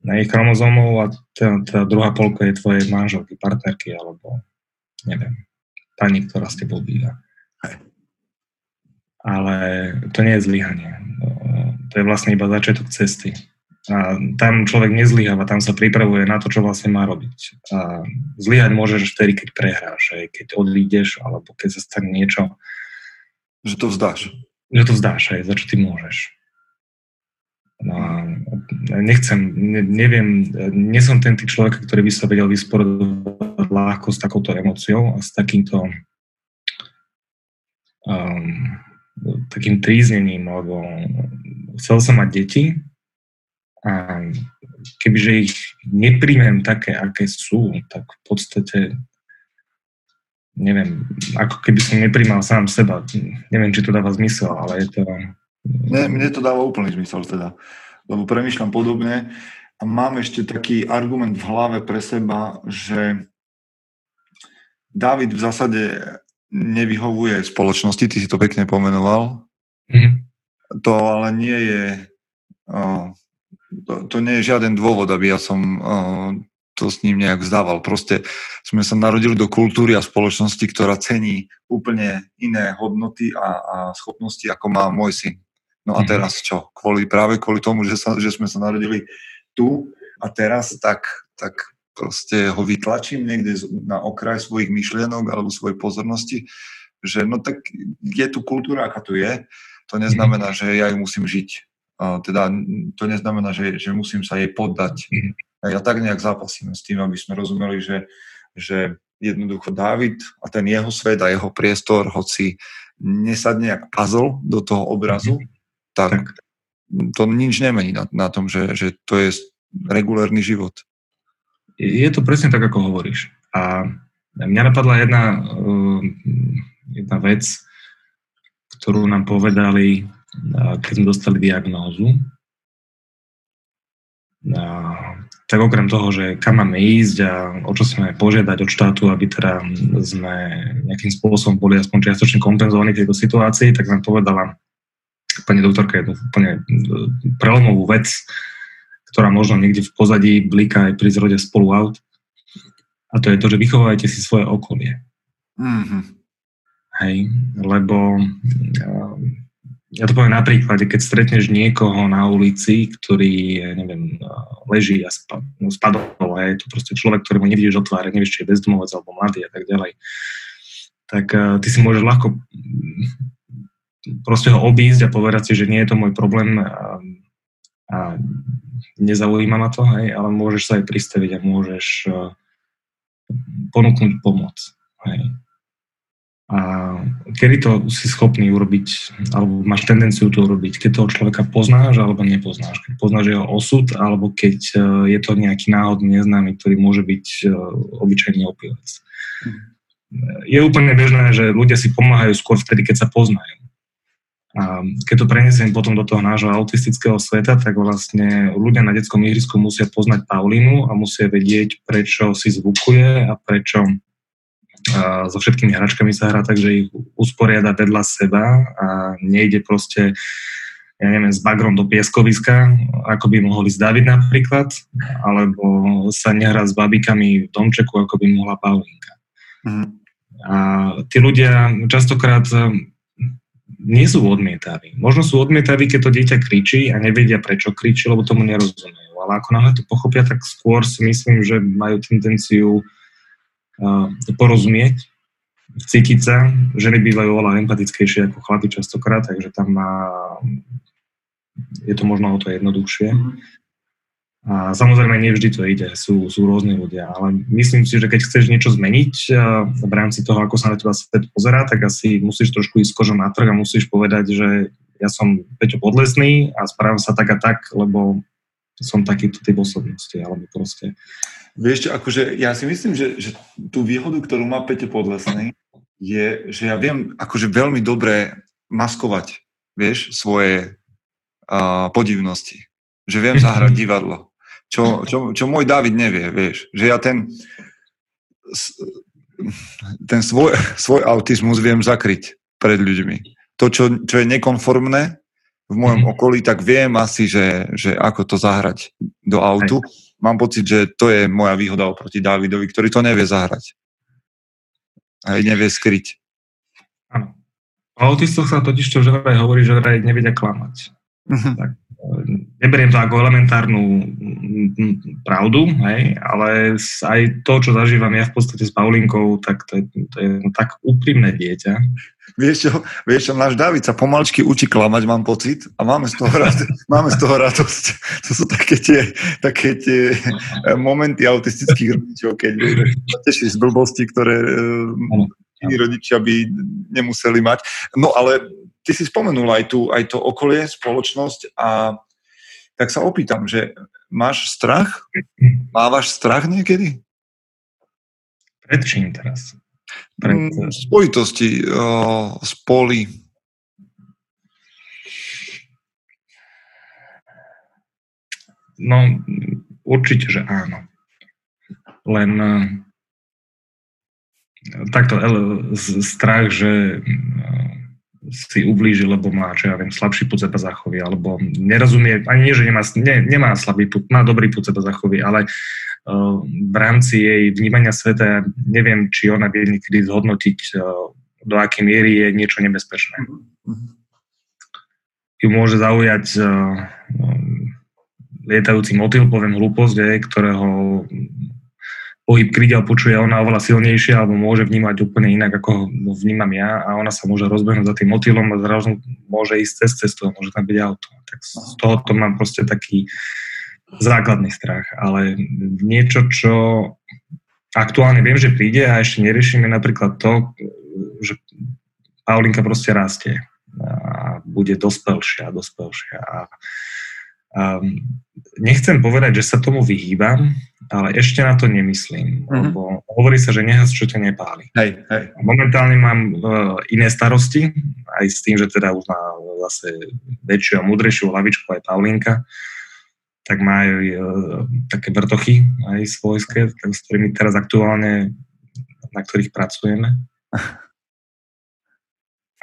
S3: na ich chromozómov a tá, tá druhá polka je tvojej manželky, partnerky alebo neviem, pani, ktorá s tebou býva. Ale to nie je zlyhanie. To je vlastne iba začiatok cesty. A tam človek nezlyháva, tam sa pripravuje na to, čo vlastne má robiť. A zlyhať môžeš vtedy, keď prehráš, aj keď odídeš, alebo keď sa stane niečo.
S1: Že to vzdáš.
S3: Že to vzdáš, aj za čo ty môžeš. No a nechcem, ne, neviem, nie som ten typ človeka, ktorý by sa vedel vysporiadať ľahko s takouto emóciou a s takýmto um, takým tríznením, lebo chcel som mať deti a kebyže ich nepríjmem také, aké sú, tak v podstate neviem, ako keby som nepríjmal sám seba. Neviem, či to dáva zmysel, ale je to
S1: Ne, mne to dáva úplný zmysel teda, lebo premyšľam podobne a mám ešte taký argument v hlave pre seba, že David v zásade nevyhovuje spoločnosti, ty si to pekne pomenoval. Mm-hmm. To ale nie je to, to nie je žiaden dôvod, aby ja som to s ním nejak vzdával. Proste sme sa narodili do kultúry a spoločnosti, ktorá cení úplne iné hodnoty a, a schopnosti, ako má môj syn. No a mhm. teraz čo? Kvôli, práve kvôli tomu, že, sa, že sme sa narodili tu a teraz, tak, tak proste ho vytlačím niekde na okraj svojich myšlienok alebo svojej pozornosti, že no tak je tu kultúra, aká tu je, to neznamená, že ja ju musím žiť. A teda to neznamená, že, že musím sa jej poddať. A ja tak nejak zápasíme s tým, aby sme rozumeli, že, že jednoducho Dávid a ten jeho svet a jeho priestor, hoci nesadne jak puzzle do toho obrazu, tak to nič nemení na, na tom, že, že to je regulárny život.
S3: Je to presne tak, ako hovoríš. A mňa napadla jedna, uh, jedna vec, ktorú nám povedali, uh, keď sme dostali diagnózu. Tak okrem toho, že kam máme ísť a o čo sme požiadať od štátu, aby teda sme nejakým spôsobom boli aspoň čiastočne kompenzovaní v tejto situácii, tak nám povedala pani doktorka jednu úplne e, prelomovú vec, ktorá možno niekde v pozadí bliká aj pri zrode spolu aut. A to je to, že vychovávajte si svoje okolie. Mm-hmm. Hej, lebo ja to poviem napríklad, keď stretneš niekoho na ulici, ktorý, neviem, leží a no, spadol, hej, to proste človek, ktorému nevidíš otvárať, nevieš, či je bezdomovec alebo mladý a tak ďalej, tak uh, ty si môžeš ľahko proste ho obísť a povedať si, že nie je to môj problém a, a nezaujíma ma to, hej, ale môžeš sa aj pristaviť a môžeš uh, ponúknuť pomoc. Hej. A kedy to si schopný urobiť, alebo máš tendenciu to urobiť, keď toho človeka poznáš alebo nepoznáš, keď poznáš jeho osud, alebo keď uh, je to nejaký náhodný neznámy, ktorý môže byť uh, obyčajný opilec. Hm. Je úplne bežné, že ľudia si pomáhajú skôr vtedy, keď sa poznajú. A keď to prenesiem potom do toho nášho autistického sveta, tak vlastne ľudia na detskom ihrisku musia poznať Paulínu a musia vedieť, prečo si zvukuje a prečo a so všetkými hračkami sa hrá tak, že ich usporiada vedľa seba a nejde proste ja neviem, s bagrom do pieskoviska, ako by mohol ísť David napríklad, alebo sa nehrá s babikami v domčeku, ako by mohla Paulinka. Mm. A tí ľudia častokrát nie sú odmietaví. Možno sú odmietaví, keď to dieťa kričí a nevedia, prečo kričí, lebo tomu nerozumejú. Ale ako náhle to pochopia, tak skôr si myslím, že majú tendenciu uh, porozumieť, cítiť sa. Ženy bývajú oveľa empatickejšie ako chlapi častokrát, takže tam má, je to možno o to jednoduchšie. Mm-hmm. A samozrejme, nie vždy to ide, sú, sú rôzni ľudia, ale myslím si, že keď chceš niečo zmeniť v rámci toho, ako sa na teba svet pozerá, tak asi musíš trošku ísť kožom na trh a musíš povedať, že ja som Peťo Podlesný a správam sa tak a tak, lebo som takýto typ osobnosti, alebo proste.
S1: Vieš čo, akože ja si myslím, že, že tú výhodu, ktorú má Peťo Podlesný, je, že ja viem akože veľmi dobre maskovať, vieš, svoje uh, podivnosti. Že viem *laughs* zahrať divadlo čo, čo, čo môj David nevie, vieš. Že ja ten, ten svoj, svoj autizmus viem zakryť pred ľuďmi. To, čo, čo je nekonformné v mojom mm-hmm. okolí, tak viem asi, že, že ako to zahrať do autu. Mám pocit, že to je moja výhoda oproti Davidovi, ktorý to nevie zahrať. Aj nevie skryť.
S3: Áno. O autistoch sa totiž to že vraj hovorí, že vraj nevedia klamať. Mm-hmm. Tak neberiem to ako elementárnu pravdu, hej, ale aj to, čo zažívam ja v podstate s Paulinkou, tak to je, to je tak úprimné dieťa.
S1: Vieš čo, vieš čo, náš David sa pomalčky učí klamať, mám pocit, a máme z toho, rád, *laughs* máme z toho radosť. To sú také tie, také tie eh, momenty autistických rodičov, keď sa teší z blbosti, ktoré eh, iní rodičia by nemuseli mať. No ale ty si spomenul aj, tu, aj to okolie, spoločnosť a tak sa opýtam, že máš strach? Mávaš strach niekedy?
S3: Pred čím teraz?
S1: Pred... Mm, spojitosti, uh, spoli.
S3: No, určite, že áno. Len uh, takto strach, že uh, si ublíži, lebo má, čo ja viem, slabší púd seba zachovy, alebo nerozumie, ani nie, že nemá, ne, nemá slabý púd, má dobrý púd seba zachovy, ale uh, v rámci jej vnímania sveta neviem, či ona vie niekedy zhodnotiť, uh, do akej miery je niečo nebezpečné. Mm-hmm. Ju môže zaujať uh, lietajúci motýl, poviem hlúposť, ktorého pohyb krídel počuje ona oveľa silnejšie alebo môže vnímať úplne inak, ako ho vnímam ja a ona sa môže rozbehnúť za tým motýlom a zrazu môže ísť cez cestu a môže tam byť auto. Tak z toho to mám proste taký základný strach, ale niečo, čo aktuálne viem, že príde a ešte neriešime napríklad to, že Paulinka proste rastie a bude dospelšia a dospelšia. A Um, nechcem povedať, že sa tomu vyhýbam, ale ešte na to nemyslím, mm-hmm. lebo hovorí sa, že nehas, čo ťa nepáli.
S1: Hej, hej.
S3: Momentálne mám uh, iné starosti, aj s tým, že teda už má zase väčšiu a múdrejšiu hlavičku aj Paulinka, tak má aj uh, také vrtochy aj svojské, tak, s ktorými teraz aktuálne, na ktorých pracujeme. *laughs*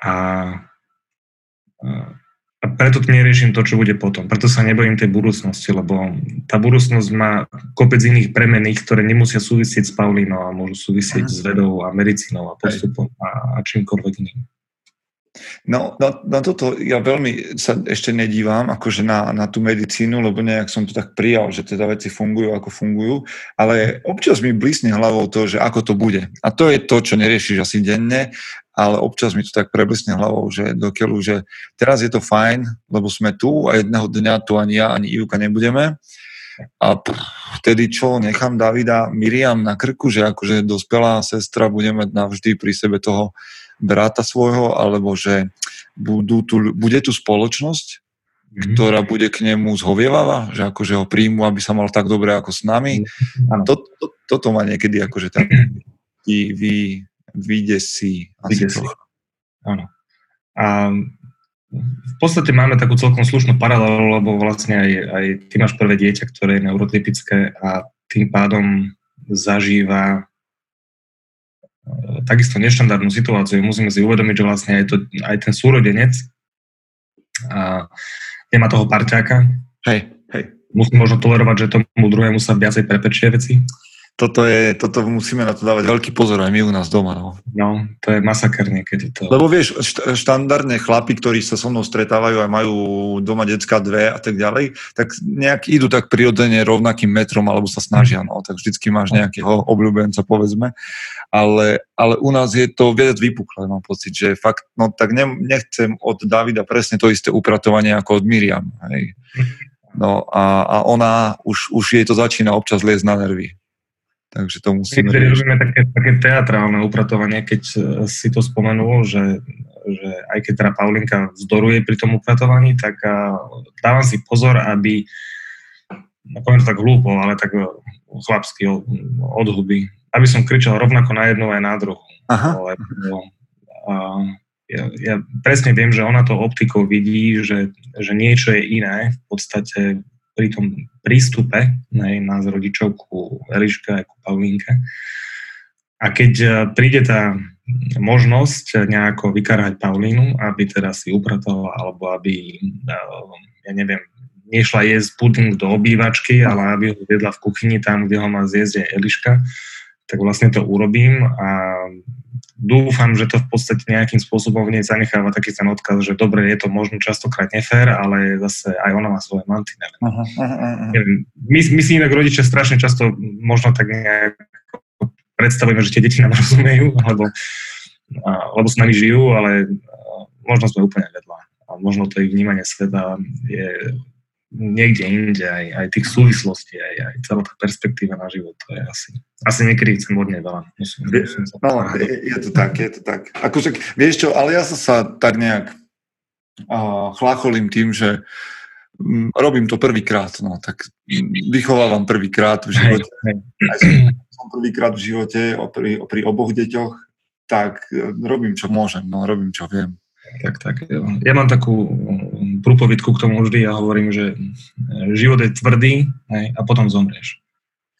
S3: A uh, a preto neriešim to, čo bude potom. Preto sa nebojím tej budúcnosti, lebo tá budúcnosť má kopec iných premených, ktoré nemusia súvisieť s Paulínou a môžu súvisieť Aha. s vedou a medicínou a postupom a, a čímkoľvek iným.
S1: No, na, na toto ja veľmi sa ešte nedívam akože na, na tú medicínu, lebo nejak som to tak prijal, že teda veci fungujú, ako fungujú, ale občas mi blísne hlavou to, že ako to bude. A to je to, čo neriešiš asi denne ale občas mi to tak preblesne hlavou, že dokeľu, že teraz je to fajn, lebo sme tu a jedného dňa tu ani ja, ani Ivka nebudeme. A vtedy čo, nechám Davida Miriam na krku, že akože dospelá sestra bude mať navždy pri sebe toho brata svojho, alebo že budú tu, bude tu spoločnosť, mm-hmm. ktorá bude k nemu zhovievavá, že akože ho príjmu, aby sa mal tak dobre ako s nami. Mm-hmm. To, to, toto ma niekedy akože tak *clears throat* vy, vy, vydesí.
S3: Vydesí. Áno. A v podstate máme takú celkom slušnú paralelu, lebo vlastne aj, aj ty máš prvé dieťa, ktoré je neurotypické a tým pádom zažíva takisto neštandardnú situáciu. Musíme si uvedomiť, že vlastne aj, to, aj ten súrodenec a nemá toho parťáka.
S1: Hej, hej.
S3: Musí možno tolerovať, že tomu druhému sa viacej prepečie veci
S1: toto, je, toto musíme na to dávať veľký pozor aj my u nás doma. No,
S3: no to je masaker niekedy. To...
S1: Lebo vieš, štandardne chlapi, ktorí sa so mnou stretávajú a majú doma decka dve a tak ďalej, tak nejak idú tak prirodzene rovnakým metrom alebo sa snažia, no, tak vždycky máš nejakého obľúbenca, povedzme. Ale, ale u nás je to viac vypuklé, mám pocit, že fakt, no tak ne, nechcem od Davida presne to isté upratovanie ako od Miriam. Hej. *laughs* No a, a ona už, už jej to začína občas liesť na nervy. Takže to musíme...
S3: Niekedy robíme také, také teatrálne upratovanie, keď e, si to spomenul, že, že aj keď teda Paulinka vzdoruje pri tom upratovaní, tak dávam si pozor, aby no poviem to tak hlúpo, ale tak e, chlapsky od huby, aby som kričal rovnako na jednu aj na druhú. Aha. Lebo, a, ja, ja presne viem, že ona to optikou vidí, že, že niečo je iné v podstate pri tom prístupe ne, nás rodičov ku Eliške a ku Paulínke. A keď e, príde tá možnosť nejako vykarhať Paulínu, aby teda si upratovala, alebo aby, e, ja neviem, nešla jesť puding do obývačky, ale aby ho vedla v kuchyni tam, kde ho má zjesť je Eliška, tak vlastne to urobím a dúfam, že to v podstate nejakým spôsobom v nej zanecháva taký ten odkaz, že dobre, je to možno častokrát nefér, ale zase aj ona má svoje mantinely. My, my si inak rodičia strašne často možno tak nejak predstavujeme, že tie deti nám *laughs* rozumejú, alebo, alebo s nami žijú, ale možno sme úplne vedľa. A možno to ich vnímanie sveta je niekde inde, aj, aj tých súvislostí, aj, aj celá tá perspektíva na život, to je asi, asi niekedy chcem od nej veľa. Musím, musím
S1: sa no, je, je to tak, je to tak. Akože, vieš čo, ale ja sa, sa tak nejak uh, chlacholím tým, že um, robím to prvýkrát, no, tak vychovávam prvýkrát v živote. Hej, hej. som prvýkrát v živote pri, pri oboch deťoch, tak e, robím, čo môžem, no, robím, čo viem.
S3: Tak, tak. Ja mám takú prúpovidku k tomu vždy a hovorím, že život je tvrdý hej, a potom zomrieš.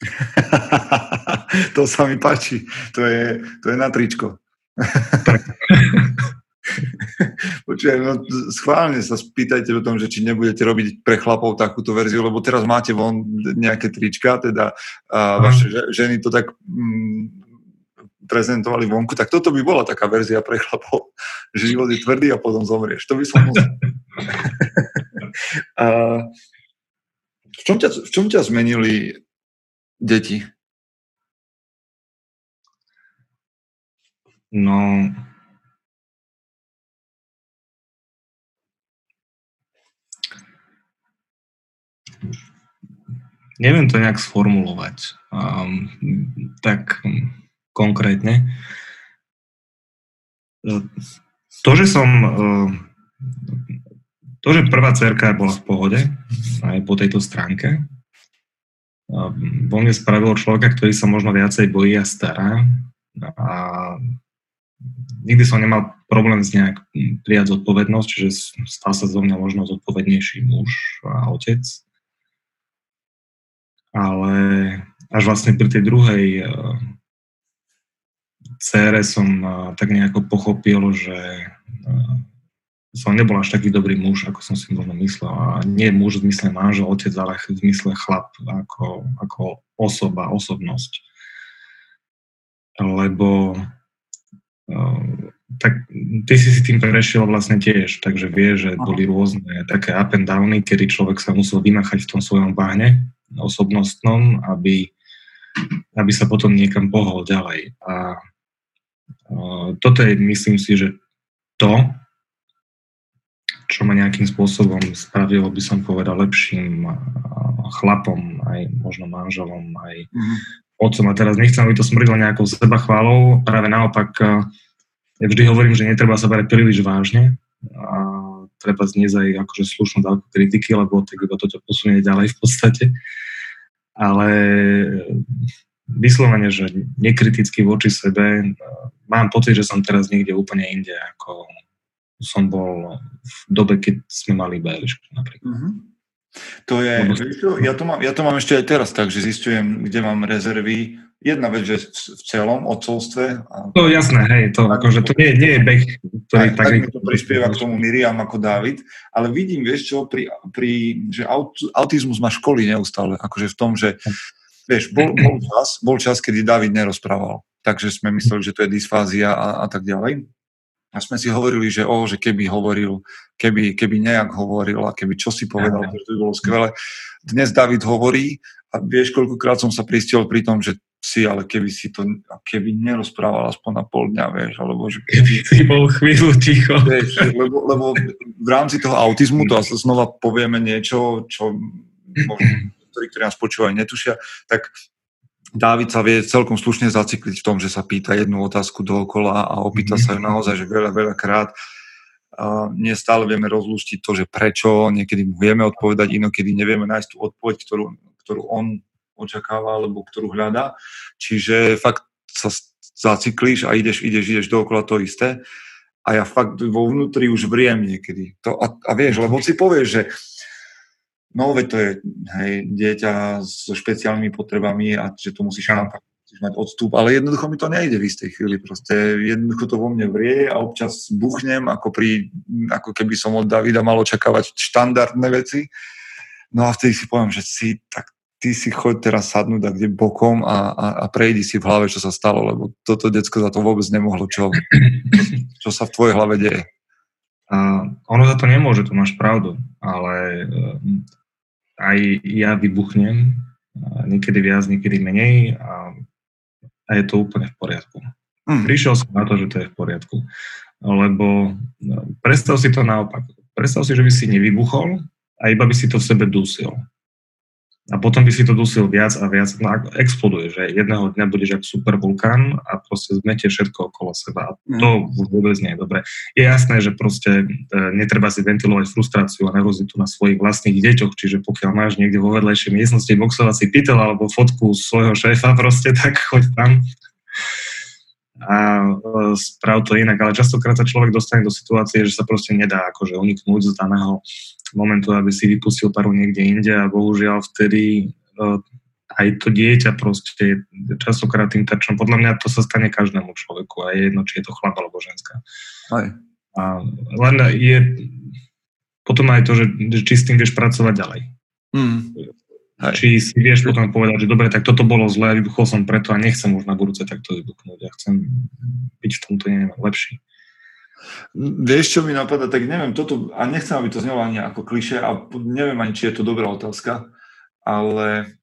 S3: *laughs*
S1: to sa mi páči. To je, to je na tričko. *laughs* Počujem, no, schválne sa spýtajte o tom, že či nebudete robiť pre chlapov takúto verziu, lebo teraz máte von nejaké trička, teda a vaše ženy to tak mm, prezentovali vonku, tak toto by bola taká verzia pre chlapov, že život je tvrdý a potom zomrieš. To by som musel. *laughs* a v, čom ťa, v čom ťa zmenili deti?
S3: No, neviem to nejak sformulovať. Um, tak konkrétne. To, že som to, že prvá cerka bola v pohode aj po tejto stránke, vo mne spravilo človeka, ktorý sa možno viacej bojí a stará a nikdy som nemal problém s nejak prijať zodpovednosť, čiže stal sa zo mňa možno zodpovednejší muž a otec. Ale až vlastne pri tej druhej cére som tak nejako pochopil, že som nebol až taký dobrý muž, ako som si možno myslel. A nie muž v zmysle manžel, otec, ale v zmysle chlap ako, ako osoba, osobnosť. Lebo tak ty si si tým prešiel vlastne tiež, takže vie, že boli rôzne také up and downy, kedy človek sa musel vynachať v tom svojom bahne osobnostnom, aby, aby sa potom niekam pohol ďalej. A toto je, myslím si, že to, čo ma nejakým spôsobom spravilo, by som povedal, lepším chlapom, aj možno manželom, aj mm-hmm. otcom. A teraz nechcem, aby to smrdilo nejakou seba chválou, práve naopak, ja vždy hovorím, že netreba sa brať príliš vážne a treba zniesť aj akože slušnú dávku kritiky, lebo tak iba to posunie ďalej v podstate. Ale vyslovene, že nekriticky voči sebe, mám pocit, že som teraz niekde úplne inde, ako som bol v dobe, keď sme mali BLŠ napríklad. Mm-hmm.
S1: To je, ja to, mám, ja to mám ešte aj teraz tak, že zistujem, kde mám rezervy. Jedna vec, že v celom odcovstve.
S3: To jasné, hej, to, akože, to nie, nie je beh, ktorý
S1: tak,
S3: tak...
S1: tak to prispieva k tomu Miriam ako Dávid, ale vidím, vieš čo, pri, pri, že aut, autizmus má školy neustále, akože v tom, že vieš, bol, bol, čas, bol čas, kedy Dávid nerozprával, takže sme mysleli, že to je dysfázia a, a tak ďalej. A sme si hovorili, že o, že keby hovoril, keby, keby nejak hovoril a keby čo si povedal, že to by bolo skvelé. Dnes David hovorí a vieš, koľkokrát som sa pristiel pri tom, že si, ale keby si to, keby nerozprával aspoň na pol dňa, vieš, alebo že
S3: Keby si bol chvíľu ticho.
S1: Vieš, lebo, lebo v rámci toho autizmu, to asi znova povieme niečo, čo možno ktorí, ktorí nás počúvajú, netušia, tak Dávid sa vie celkom slušne zacikliť v tom, že sa pýta jednu otázku dookola a opýta sa ju naozaj, že veľa, veľa krát. A nie stále vieme rozlúštiť to, že prečo, niekedy mu vieme odpovedať, inokedy nevieme nájsť tú odpoveď, ktorú, ktorú on očakáva alebo ktorú hľadá. Čiže fakt sa zaciklíš a ideš, ideš, ideš dookola to isté a ja fakt vo vnútri už vriem niekedy. To, a, a vieš, lebo si povieš, že no veď to je hej, dieťa so špeciálnymi potrebami a že to musíš chápať, musíš mať odstup, ale jednoducho mi to nejde v istej chvíli. Proste jednoducho to vo mne vrie a občas buchnem, ako, pri, ako keby som od Davida mal očakávať štandardné veci. No a vtedy si poviem, že si, tak ty si choď teraz sadnúť a kde bokom a, a, a prejdi si v hlave, čo sa stalo, lebo toto decko za to vôbec nemohlo, čo, *laughs* čo sa v tvojej hlave deje.
S3: A ono za to nemôže, to máš pravdu, ale um, aj ja vybuchnem, niekedy viac, niekedy menej a, a je to úplne v poriadku.
S1: Mm.
S3: Prišiel som na to, že to je v poriadku, lebo no, predstav si to naopak. Predstav si, že by si nevybuchol a iba by si to v sebe dusil. A potom by si to dusil viac a viac, no exploduje, že jedného dňa budeš ako super vulkán a proste zmetie všetko okolo seba. A to vôbec nie je dobré. Je jasné, že proste e, netreba si ventilovať frustráciu a nervozitu na svojich vlastných deťoch, čiže pokiaľ máš niekde vo vedlejšej miestnosti boxovací pytel alebo fotku svojho šéfa proste, *laughs* tak choď tam a e, sprav to inak. Ale častokrát sa človek dostane do situácie, že sa proste nedá akože uniknúť z daného momentu, aby si vypustil paru niekde inde a bohužiaľ vtedy uh, aj to dieťa proste je častokrát tým terčom. Podľa mňa to sa stane každému človeku a je jedno, či je to chlap alebo ženská.
S1: Aj.
S3: A len je potom aj to, že, že či s tým vieš pracovať ďalej.
S1: Mm. Hej.
S3: Či si vieš potom povedať, že dobre, tak toto bolo zlé, vybuchol som preto a nechcem už na budúce takto vybuchnúť. Ja chcem byť v tomto neviem, lepší.
S1: Vieš, čo mi napadá, tak neviem, toto, a nechcem, aby to znelo ani ako kliše, a neviem ani, či je to dobrá otázka, ale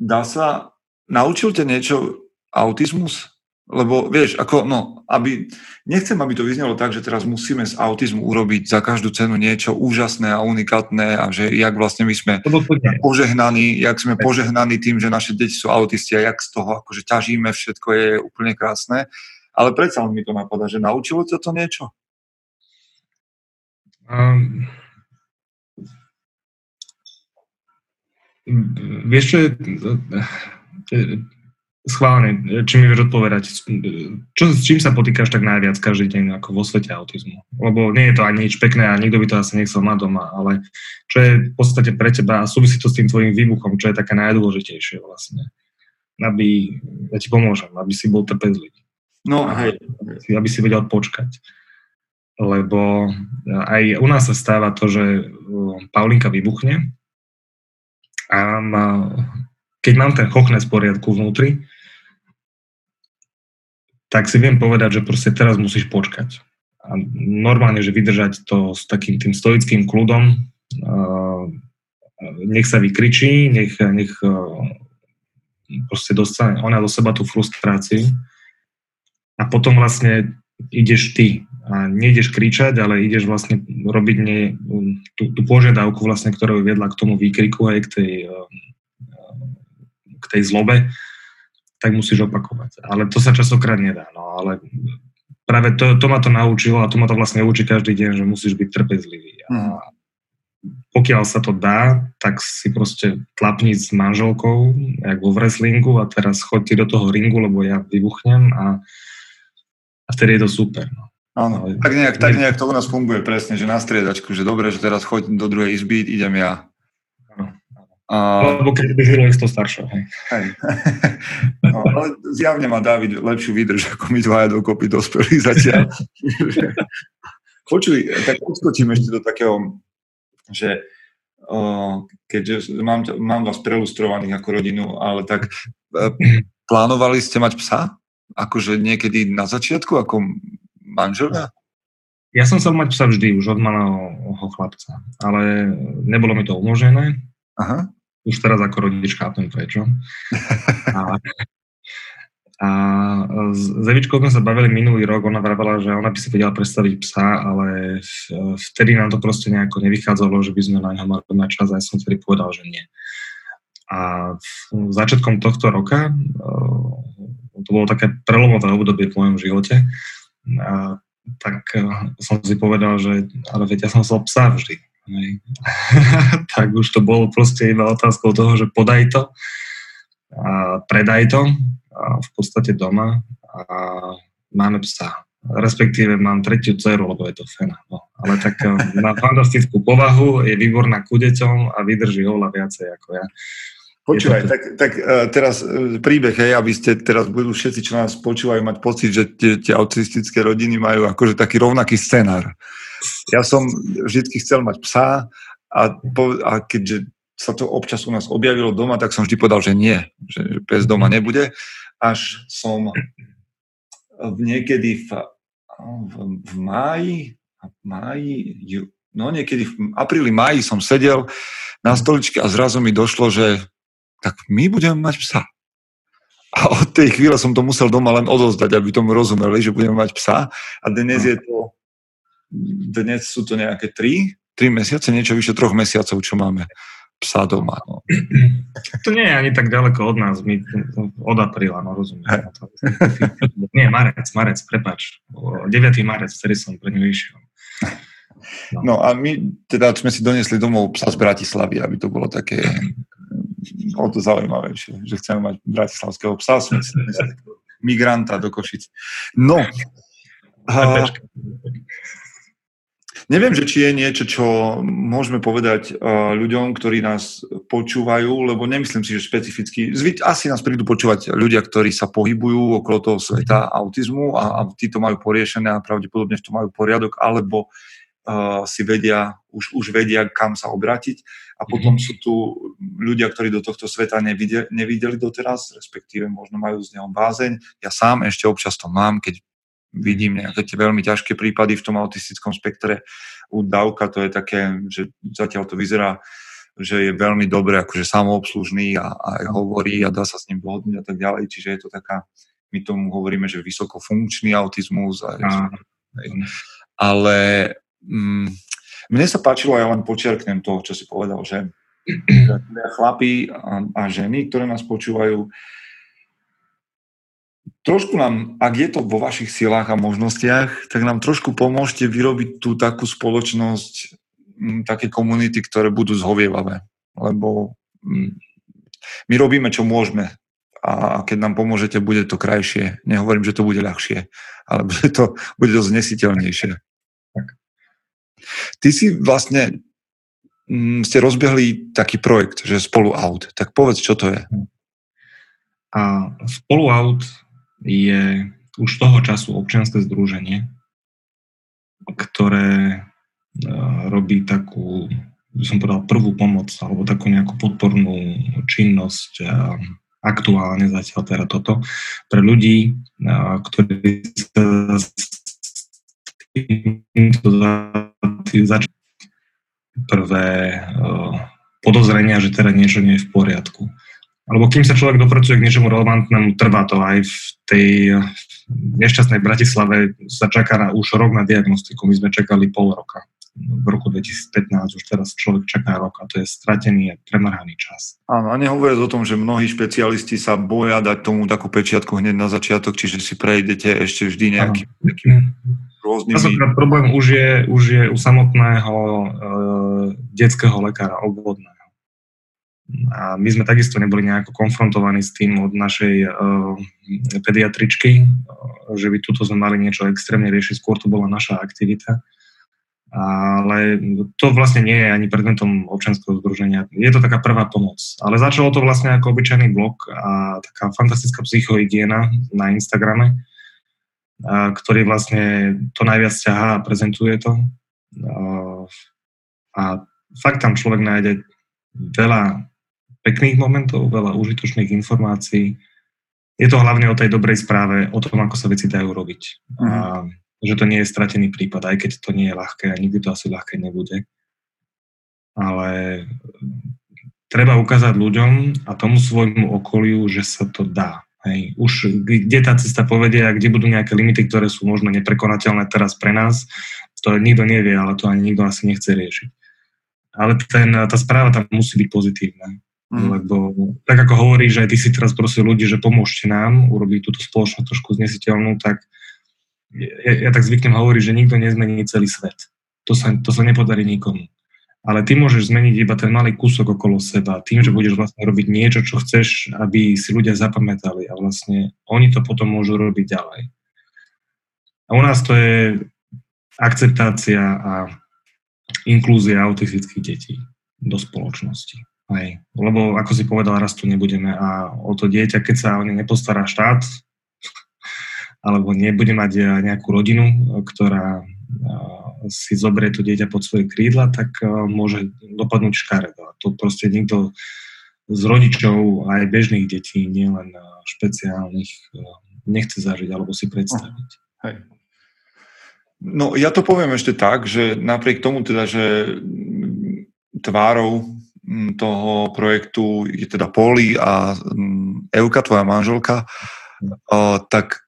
S1: dá sa, naučil ťa niečo autizmus? Lebo vieš, ako, no, aby, nechcem, aby to vyznelo tak, že teraz musíme z autizmu urobiť za každú cenu niečo úžasné a unikátne a že jak vlastne my sme požehnaní, jak sme požehnaní tým, že naše deti sú autisti a jak z toho akože ťažíme, všetko je úplne krásne. Ale predsa mi to napadá, že naučilo ťa to niečo?
S3: Um, vieš, čo je... Schválne, či mi vieš odpovedať, čo, s čím sa potýkaš tak najviac každý deň ako vo svete autizmu? Lebo nie je to ani nič pekné a nikto by to asi nechcel mať doma, ale čo je v podstate pre teba a súvisí to s tým tvojim výbuchom, čo je také najdôležitejšie vlastne, aby, ja ti pomôžem, aby si bol trpezlivý.
S1: No, hej.
S3: Aby si vedel počkať. Lebo aj u nás sa stáva to, že Paulinka vybuchne a má, keď mám ten chochnes v poriadku vnútri, tak si viem povedať, že proste teraz musíš počkať. A normálne, že vydržať to s takým tým stoickým kľudom, nech sa vykričí, nech, nech proste dostane ona do seba tú frustráciu a potom vlastne ideš ty a nejdeš kričať, ale ideš vlastne robiť nie, tú, tú požiadavku vlastne, ktorá viedla k tomu výkriku aj k tej, k tej zlobe, tak musíš opakovať. Ale to sa časokrát nedá. No, ale práve to, to ma to naučilo a to ma to vlastne učí každý deň, že musíš byť trpezlivý. A pokiaľ sa to dá, tak si proste tlapni s manželkou, jak vo wrestlingu a teraz choď do toho ringu, lebo ja vybuchnem a, a vtedy je to super. No.
S1: Áno,
S3: Ale-
S1: tak nejak, tak nejak to u nás funguje presne, že na striedačku, že dobre, že teraz choď do druhej izby, idem ja.
S3: Áno,
S1: A,
S3: Lebo keď by žilo isto. Hej.
S1: hej. *laughs* no, ale zjavne má David lepšiu výdrž ako my dvaja dokopy dospelí zatiaľ. *laughs* Počuj, tak odskočím ešte do takého, že o, keďže mám, mám vás prelustrovaných ako rodinu, ale tak e, plánovali ste mať psa? Akože niekedy na začiatku ako manželia?
S3: Ja som chcel mať psa vždy, už od malého chlapca, ale nebolo mi to umožnené.
S1: Aha.
S3: Už teraz ako rodič chápem prečo. *laughs* A, a s s Evičkou sme sa bavili minulý rok, ona vravela, že ona by si vedela predstaviť psa, ale vtedy nám to proste nejako nevychádzalo, že by sme na ňo mali mať čas a ja som vtedy povedal, že nie. A v- začiatkom tohto roka, to bolo také prelomové obdobie v mojom živote, a, tak eh, som si povedal, že ale veď ja som chcel psa vždy. *laughs* Tak už to bolo proste iba otázkou toho, že podaj to, a predaj to a v podstate doma a máme psa. Respektíve mám tretiu dceru, lebo je to fena. No. Ale tak eh, má fantastickú povahu, je výborná ku deťom a vydrží oveľa viacej ako ja.
S1: Počúvaj, tak, tak uh, teraz uh, príbeh, hej, aby ste teraz budú všetci, čo nás počúvajú, mať pocit, že tie, tie autistické rodiny majú akože taký rovnaký scenár. Ja som vždy chcel mať psa a, po, a keďže sa to občas u nás objavilo doma, tak som vždy povedal, že nie, že pes doma nebude. Až som v niekedy v, v, v máji, v máji, ju- no niekedy v apríli, máji som sedel na stoličke a zrazu mi došlo, že tak my budeme mať psa. A od tej chvíle som to musel doma len odozdať, aby tomu rozumeli, že budeme mať psa. A dnes je to, dnes sú to nejaké tri, tri mesiace, niečo vyše troch mesiacov, čo máme psa doma. No.
S3: To nie je ani tak ďaleko od nás, my od apríla, no rozumiem. *laughs* Nie, marec, marec, prepač. O, 9. marec, vtedy som pre ňu išiel.
S1: no a my teda sme si donesli domov psa z Bratislavy, aby to bolo také *laughs* o to zaujímavejšie, že chceme mať bratislavského psa, migranta do Košic. No, a, Neviem, že či je niečo, čo môžeme povedať uh, ľuďom, ktorí nás počúvajú, lebo nemyslím si, že špecificky, zvy, asi nás prídu počúvať ľudia, ktorí sa pohybujú okolo toho sveta autizmu a, a títo majú poriešené a pravdepodobne v tom majú poriadok, alebo uh, si vedia, už, už vedia, kam sa obrátiť. A potom sú tu ľudia, ktorí do tohto sveta nevideli, nevideli doteraz, respektíve možno majú z neho bázeň. Ja sám ešte občas to mám, keď vidím nejaké tie veľmi ťažké prípady v tom autistickom spektre. U Davka to je také, že zatiaľ to vyzerá, že je veľmi dobre akože samoobslužný a, a hovorí a dá sa s ním dohodnúť a tak ďalej, čiže je to taká, my tomu hovoríme, že vysokofunkčný autizmus. A,
S3: A,
S1: ale mm, mne sa páčilo, ja len počiarknem to, čo si povedal, že *clears throat* chlapí a, a ženy, ktoré nás počúvajú, trošku nám, ak je to vo vašich silách a možnostiach, tak nám trošku pomôžte vyrobiť tú takú spoločnosť, m, také komunity, ktoré budú zhovievavé. Lebo m, my robíme, čo môžeme. A keď nám pomôžete, bude to krajšie. Nehovorím, že to bude ľahšie, ale bude to, bude to znesiteľnejšie. Ty si vlastne m, ste rozbehli taký projekt, že spolu aut. Tak povedz, čo to je.
S3: a Spoluaut je už toho času občianske združenie, ktoré e, robí takú, by som povedal, prvú pomoc alebo takú nejakú podpornú činnosť e, aktuálne zatiaľ teda toto pre ľudí, e, ktorí sa s týmto zač- prvé e, podozrenia, že teda niečo nie je v poriadku. Alebo kým sa človek dopracuje k niečomu relevantnému, trvá to aj v tej nešťastnej Bratislave sa čaká na, už rok na diagnostiku. My sme čakali pol roka. V roku 2015 už teraz človek čaká rok a to je stratený a premrhaný čas.
S1: Áno, a nehovoriac o tom, že mnohí špecialisti sa boja dať tomu takú pečiatku hneď na začiatok, čiže si prejdete ešte vždy nejakým takým rôznymi...
S3: Častokrát problém už je, už je u samotného e, detského lekára obvodného. A my sme takisto neboli nejako konfrontovaní s tým od našej uh, pediatričky, uh, že by tuto sme mali niečo extrémne riešiť, skôr to bola naša aktivita. Ale to vlastne nie je ani predmetom občanského združenia. Je to taká prvá pomoc. Ale začalo to vlastne ako obyčajný blog a taká fantastická psychohygiena na Instagrame, a, ktorý vlastne to najviac ťahá a prezentuje to. A, fakt tam človek nájde veľa pekných momentov, veľa užitočných informácií. Je to hlavne o tej dobrej správe, o tom, ako sa veci dajú robiť. Mm. A že to nie je stratený prípad, aj keď to nie je ľahké a nikdy to asi ľahké nebude. Ale treba ukázať ľuďom a tomu svojmu okoliu, že sa to dá. Hej. Už kde tá cesta povedie a kde budú nejaké limity, ktoré sú možno neprekonateľné teraz pre nás, to nikto nevie, ale to ani nikto asi nechce riešiť. Ale ten, tá správa tam musí byť pozitívna. Mm. Lebo tak ako hovorí, že aj ty si teraz prosil ľudí, že pomôžte nám urobiť túto spoločnosť trošku znesiteľnú, tak ja, ja tak zvyknem hovoriť, že nikto nezmení celý svet. To sa, to sa nepodarí nikomu. Ale ty môžeš zmeniť iba ten malý kúsok okolo seba, tým, že budeš vlastne robiť niečo, čo chceš, aby si ľudia zapamätali a vlastne oni to potom môžu robiť ďalej. A u nás to je akceptácia a inklúzia autistických detí do spoločnosti. Hej. Lebo, ako si povedal, raz tu nebudeme a o to dieťa, keď sa o ne nepostará štát, alebo nebude mať eh, nejakú rodinu, ktorá eh, si zoberie to dieťa pod svoje krídla, tak eh, môže dopadnúť škaredo. A to proste nikto z rodičov aj bežných detí, nielen špeciálnych, nechce zažiť alebo si predstaviť. Hej.
S1: No ja to poviem ešte tak, že napriek tomu teda, že tvárou toho projektu je teda Poli a Euka, tvoja manželka, tak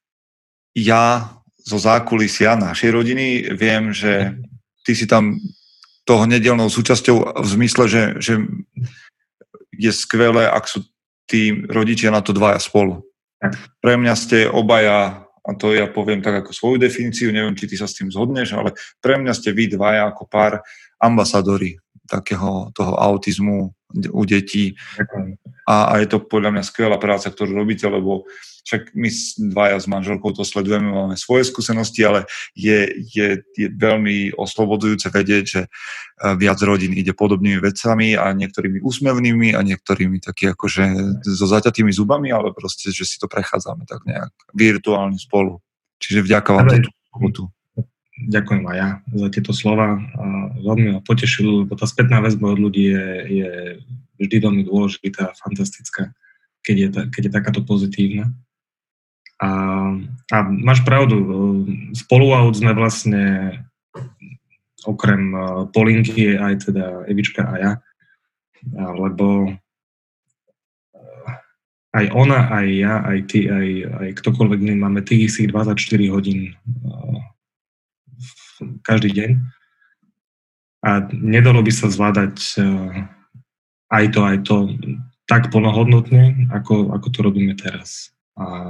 S1: ja zo zákulisia našej rodiny viem, že ty si tam toho nedelnou súčasťou v zmysle, že, že je skvelé, ak sú tí rodičia na to dvaja spolu. Pre mňa ste obaja, a to ja poviem tak ako svoju definíciu, neviem, či ty sa s tým zhodneš, ale pre mňa ste vy dvaja ako pár ambasadori takého toho autizmu u detí. A, a je to podľa mňa skvelá práca, ktorú robíte, lebo však my dvaja s manželkou to sledujeme, máme svoje skúsenosti, ale je, je, je veľmi oslobodzujúce vedieť, že eh, viac rodín ide podobnými vecami a niektorými úsmevnými a niektorými taký akože so zaťatými zubami, ale proste, že si to prechádzame tak nejak virtuálne spolu. Čiže vďaka vám za tú
S3: Ďakujem aj ja za tieto slova. Veľmi ma potešilo, lebo tá spätná väzba od ľudí je, je vždy veľmi dôležitá a fantastická, keď je, keď je takáto pozitívna. A, a máš pravdu, spoluaut sme vlastne okrem e, Polinky aj teda Evička a ja, lebo e, aj ona, aj ja, aj ty, aj, aj ktokoľvek iný máme tých 24 hodín e, každý deň. A nedalo by sa zvládať aj to, aj to tak plnohodnotne, ako, ako to robíme teraz. A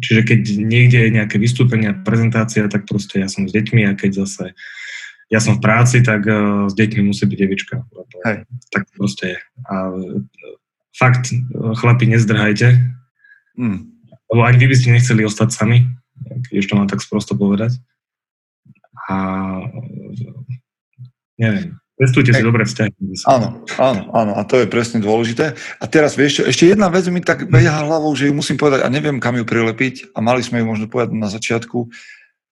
S3: Čiže keď niekde je nejaké vystúpenie, prezentácia, tak proste ja som s deťmi a keď zase ja som v práci, tak uh, s deťmi musí byť devička. Hej. Tak proste je. A fakt, chlapi, nezdrhajte. Hmm. Lebo ani vy by ste nechceli ostať sami, keď ešte mám tak sprosto povedať. A neviem, Pestujte si dobré vzťahy.
S1: Áno, áno, áno, a to je presne dôležité. A teraz vieš ešte jedna vec mi tak beha hlavou, že ju musím povedať a neviem, kam ju prilepiť a mali sme ju možno povedať na začiatku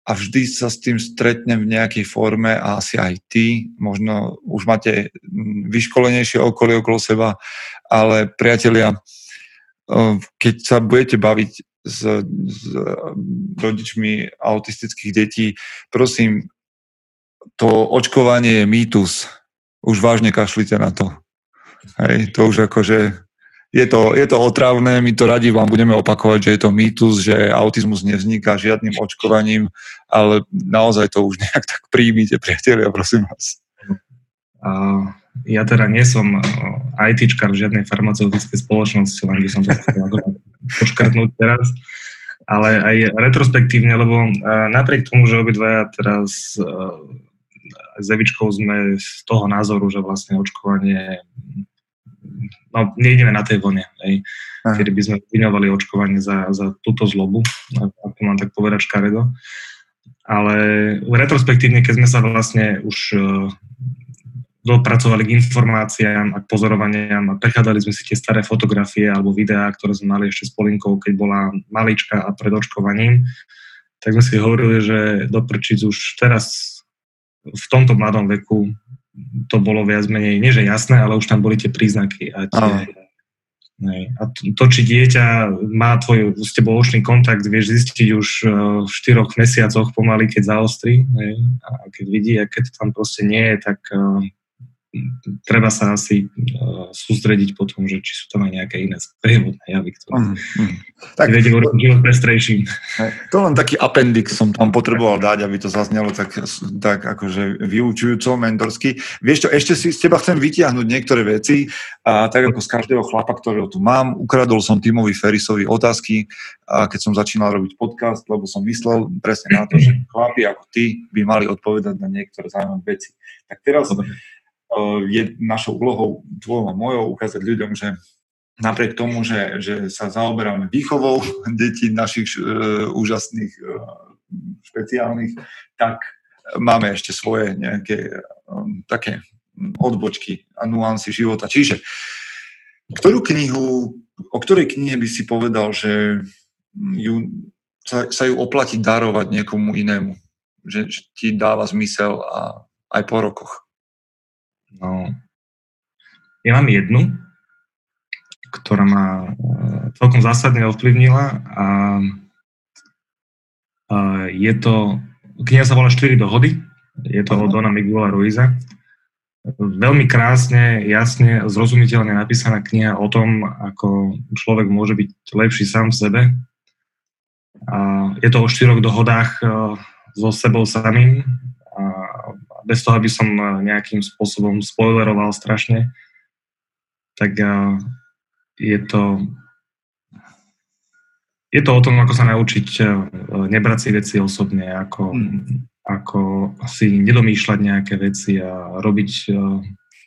S1: a vždy sa s tým stretnem v nejakej forme a asi aj ty, možno už máte vyškolenejšie okolie okolo seba, ale priatelia, keď sa budete baviť s, s rodičmi autistických detí, prosím, to očkovanie je mýtus. Už vážne kašlite na to. Hej, to už akože je to, je to otravné, my to radi vám budeme opakovať, že je to mýtus, že autizmus nevzniká žiadnym očkovaním, ale naozaj to už nejak tak príjmite, priatelia, prosím vás.
S3: Ja teda nie som ITčkar v žiadnej farmaceutickej spoločnosti, len by som to *laughs* poškrtnúť teraz ale aj retrospektívne, lebo uh, napriek tomu, že obidvaja teraz uh, s Evičkou sme z toho názoru, že vlastne očkovanie no, nejdeme na tej vlne, hej, kedy by sme vyňovali očkovanie za, za túto zlobu, ako mám tak povedať škaredo. Ale retrospektívne, keď sme sa vlastne už uh, dopracovali k informáciám a k pozorovaniam a prechádzali sme si tie staré fotografie alebo videá, ktoré sme mali ešte s Polinkou, keď bola malička a pred očkovaním, tak sme si hovorili, že doprčiť už teraz v tomto mladom veku to bolo viac menej, nie že jasné, ale už tam boli tie príznaky. A, tie, a to, to, či dieťa má tvoj s tebou očný kontakt, vieš zistiť už e, v štyroch mesiacoch pomaly, keď zaostrí. A keď vidí, a keď tam proste nie je, tak e, treba sa asi uh, sústrediť potom, že či sú tam aj nejaké iné sprievodné javy, ktoré mm, mm. Tak, urobiť život pestrejší.
S1: To len taký appendix som tam potreboval dať, aby to zaznelo tak, tak akože vyučujúco, mentorsky. Vieš čo, ešte si z teba chcem vytiahnuť niektoré veci, a tak ako z každého chlapa, ktorého tu mám, ukradol som Timovi Ferisovi otázky, a keď som začínal robiť podcast, lebo som myslel presne na to, že chlapi ako ty by mali odpovedať na niektoré zaujímavé veci. Tak teraz Dobre je našou úlohou tvojou a mojou ukázať ľuďom, že napriek tomu, že, že sa zaoberáme výchovou *laughs* detí našich uh, úžasných, uh, špeciálnych, tak máme ešte svoje nejaké um, také odbočky a nuancy života. Čiže ktorú knihu, o ktorej knihe by si povedal, že ju, sa, sa ju oplatí darovať niekomu inému? Že, že ti dáva zmysel a aj po rokoch?
S3: No, ja mám jednu, ktorá ma e, celkom zásadne ovplyvnila a, a je to, kniha sa volá 4 dohody, je to od Dona Miguela Ruiza. Veľmi krásne, jasne, zrozumiteľne napísaná kniha o tom, ako človek môže byť lepší sám v sebe. A je to o štyroch dohodách e, so sebou samým, bez toho, aby som eh, nejakým spôsobom spoileroval strašne, tak eh, je to je to o tom, ako sa naučiť eh, nebrať si veci osobne, ako, mm. ako si nedomýšľať nejaké veci a robiť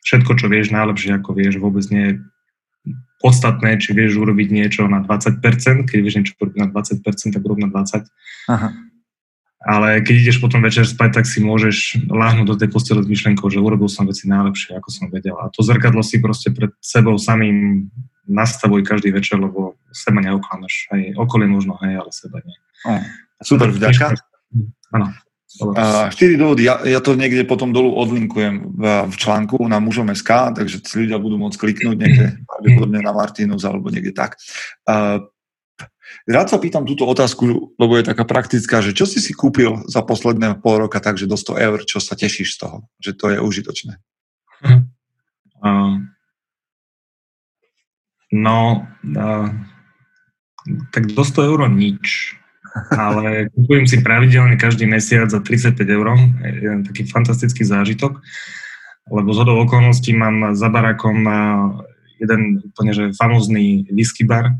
S3: všetko, čo vieš najlepšie, ako vieš, vôbec nie je podstatné, či vieš urobiť niečo na 20%, keď vieš niečo urobiť na 20%, tak urob na 20%. Aha ale keď ideš potom večer spať, tak si môžeš láhnuť do tej postele s myšlenkou, že urobil som veci najlepšie, ako som vedel. A to zrkadlo si proste pred sebou samým nastavuj každý večer, lebo seba neoklamáš. Hej, okolie možno, hej, ale seba nie.
S1: O, super, vďaka.
S3: Áno.
S1: Uh, 4 dôvody, ja, ja to niekde potom dolu odlinkujem v, v článku na mužom.sk, takže ľudia budú môcť kliknúť niekde, *clears throat* pravdepodobne na Martinus alebo niekde tak. Uh, Rád sa pýtam túto otázku, lebo je taká praktická, že čo si si kúpil za posledné pol roka takže do 100 eur, čo sa tešíš z toho, že to je užitočné? *laughs*
S3: Uh, no, uh, tak do 100 eur nič, ale *laughs* kúpujem si pravidelne každý mesiac za 35 eur, je taký fantastický zážitok, lebo z hodou okolností mám za barakom jeden úplne že famózny whisky bar,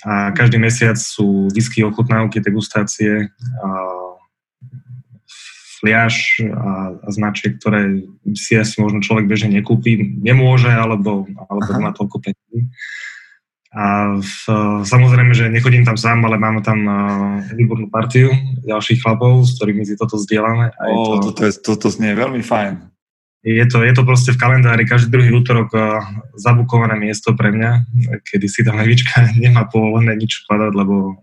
S3: a každý mesiac sú whisky, ochutnávky, degustácie, a fliaž a, a značiek, ktoré si asi možno človek bežne nekúpi, nemôže, alebo, alebo má toľko peniazí. A v, samozrejme, že nechodím tam sám, ale máme tam uh, výbornú partiu ďalších chlapov, s ktorými si toto zdieľame.
S1: A oh, to, toto, je, toto znie veľmi fajn
S3: je to, je to proste v kalendári každý druhý útorok uh, zabukované miesto pre mňa, kedy si tam levička *laughs* nemá povolené nič vkladať, lebo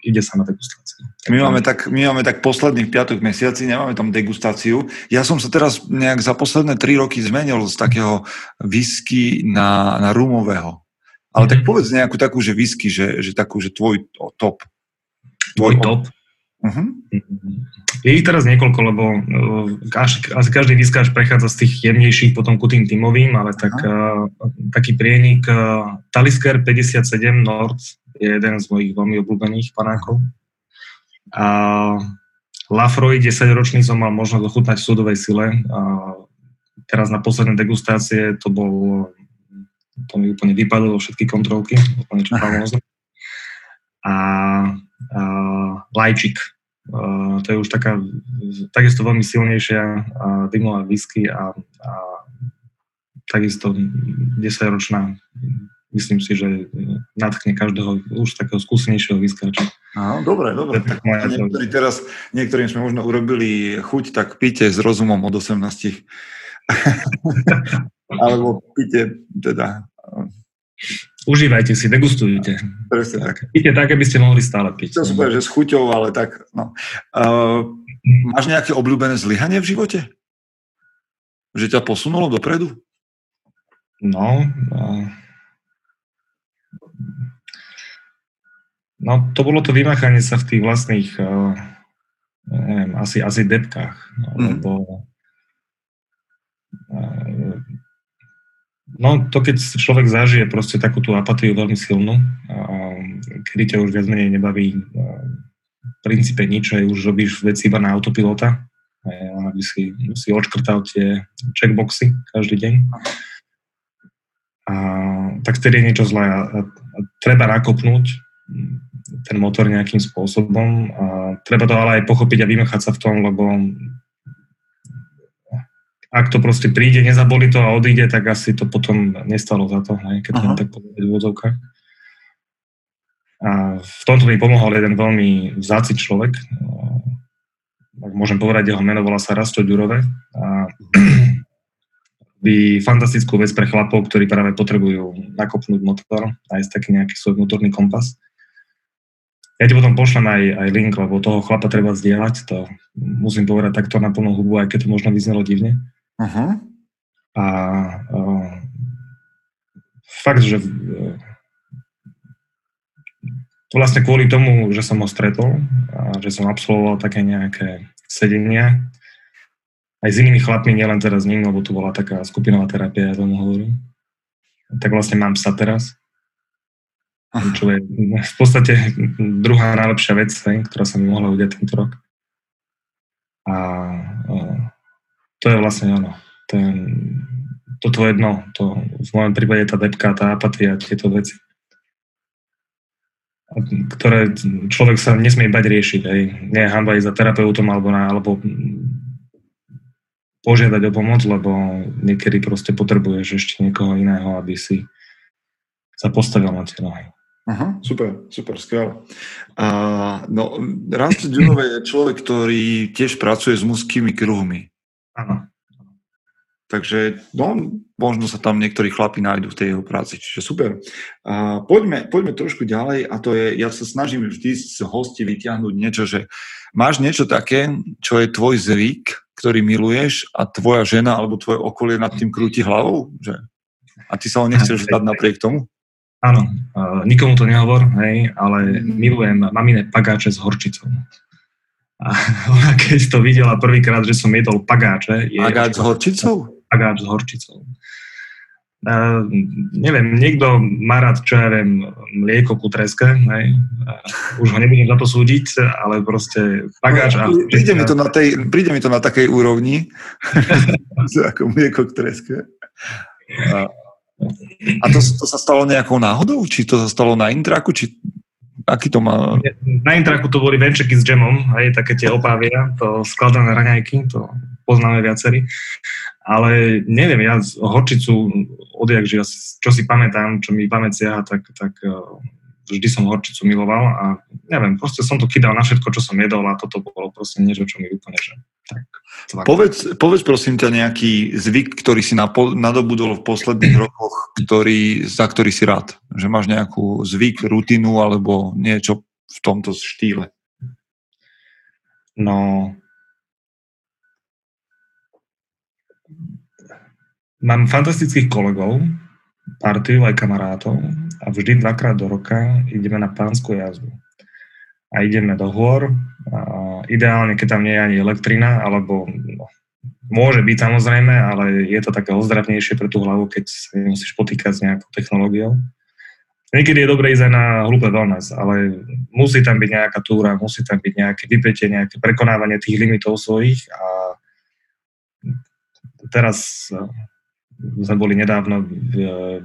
S3: ide sa na degustáciu.
S1: My máme tak, my máme tak posledných piatok mesiaci, nemáme tam degustáciu. Ja som sa teraz nejak za posledné tri roky zmenil z takého whisky na, na rumového. Ale mm-hmm. tak mhm. povedz nejakú takú, že whisky, že, že takú, že tvoj top.
S3: Tvoj top? Uh-huh. Je ich teraz niekoľko, lebo asi každý diskáč prechádza z tých jemnejších potom ku tým tímovým, ale tak, uh, taký prienik uh, Talisker 57 Nord je jeden z mojich veľmi obľúbených panákov. A Lafroy 10 ročný som mal možnosť ochutnať v súdovej sile. A teraz na posledné degustácie to bol to mi úplne vypadlo všetky kontrolky, úplne čo *laughs* A uh, lajčik. To je už taká, takisto veľmi silnejšia dymová whisky a, a takisto 10-ročná, myslím si, že nadchne každého už takého skúsenejšieho vyskáča.
S1: Áno, dobre, dobre. Tak niektorí teraz, niektorým sme možno urobili chuť, tak píte s rozumom od 18. *laughs* Alebo píte teda
S3: Užívajte si, degustujte.
S1: Presne tak.
S3: Píte tak, aby ste mohli stále piť.
S1: To super, že s chuťou, ale tak, no. Uh, máš nejaké obľúbené zlyhanie v živote? Že ťa posunulo dopredu?
S3: No, uh, no to bolo to vymáchanie sa v tých vlastných, uh, neviem, asi, asi depkách, mm. lebo uh, No to keď človek zažije proste takú tú apatiu veľmi silnú, kedy ťa už viac menej nebaví v princípe nič, aj už robíš veci iba na autopilota, aby si, si odškrtal tie checkboxy každý deň. A, tak vtedy je niečo zlé a, a treba nakopnúť ten motor nejakým spôsobom a treba to ale aj pochopiť a vymechať sa v tom, lebo ak to proste príde, nezaboli to a odíde, tak asi to potom nestalo za to, hej, keď tak povedať v úvodzovkách. A v tomto mi pomohol jeden veľmi vzáci človek, ak môžem povedať, jeho meno volá sa Rasto Ďurové a by fantastickú vec pre chlapov, ktorí práve potrebujú nakopnúť motor, nájsť taký nejaký svoj vnútorný kompas. Ja ti potom pošlem aj, aj link, lebo toho chlapa treba zdieľať, to musím povedať takto na plnú hubu, aj keď to možno vyznelo divne. Uh-huh. A uh, fakt, že uh, vlastne kvôli tomu, že som ho stretol a že som absolvoval také nejaké sedenia aj s inými chlapmi, nielen teraz s ním, lebo tu bola taká skupinová terapia, ja tomu hovorím. Tak vlastne mám sa teraz. Čo je v podstate druhá najlepšia vec, ktorá sa mi mohla udiať tento rok. A uh, to je vlastne ono. Ten, to tvoje dno, to, v mojom prípade tá depka, tá apatia, tieto veci ktoré človek sa nesmie bať riešiť. Aj. Nie je hamba ísť za terapeutom alebo, na, alebo požiadať o pomoc, lebo niekedy proste potrebuješ ešte niekoho iného, aby si sa postavil na tie nohy.
S1: Aha, super, super, skvelé. Uh, no, Rasto Ďunové je človek, ktorý tiež pracuje s mužskými kruhmi.
S3: Áno.
S1: Takže no, možno sa tam niektorí chlapi nájdú v tej jeho práci, čiže super. A poďme, poďme trošku ďalej a to je, ja sa snažím vždy z hosti vyťahnuť niečo, že máš niečo také, čo je tvoj zvyk, ktorý miluješ a tvoja žena alebo tvoje okolie nad tým krúti hlavou? Že? A ty sa ho nechceš vzdať napriek tomu?
S3: Áno, uh, nikomu to nehovor, hej, ale milujem mamine pagáče s horčicou. A *laughs* ona keď to videla prvýkrát, že som jedol pagáče...
S1: Pagáč s horčicou?
S3: Pagáč s horčicou. Uh, neviem, niekto má rád, čo ja viem, mlieko ku treske, hej. Uh, už ho nebudem za to súdiť, ale proste pagáč a...
S1: Príde mi to na, tej, príde mi to na takej úrovni, *laughs* ako mlieko k treske. A, a to, to sa stalo nejakou náhodou? Či to sa stalo na intraku? Či Aký to má?
S3: Na intraku to boli venčeky s džemom, aj také tie opávia, to skladané raňajky, to poznáme viacerí. Ale neviem, ja horčicu odjak, že ja, čo si pamätám, čo mi pamäť siaha, tak, tak eh, vždy som horčicu miloval a neviem, proste som to kydal na všetko, čo som jedol a toto bolo proste niečo, čo mi úplne, že tak.
S1: Povedz, povedz prosím ťa nejaký zvyk, ktorý si nadobudol v posledných *clears throat* rokoch, ktorý, za ktorý si rád. Že máš nejakú zvyk, rutinu alebo niečo v tomto štýle.
S3: No, mám fantastických kolegov, partiu aj kamarátov a vždy dvakrát do roka ideme na pánsku jazdu a ideme do hôr. A ideálne, keď tam nie je ani elektrina, alebo no, môže byť samozrejme, ale je to také ozdravnejšie pre tú hlavu, keď sa musíš potýkať s nejakou technológiou. Niekedy je dobré ísť aj na hlúpe wellness, ale musí tam byť nejaká túra, musí tam byť nejaké vypätie, nejaké prekonávanie tých limitov svojich a teraz sme boli nedávno,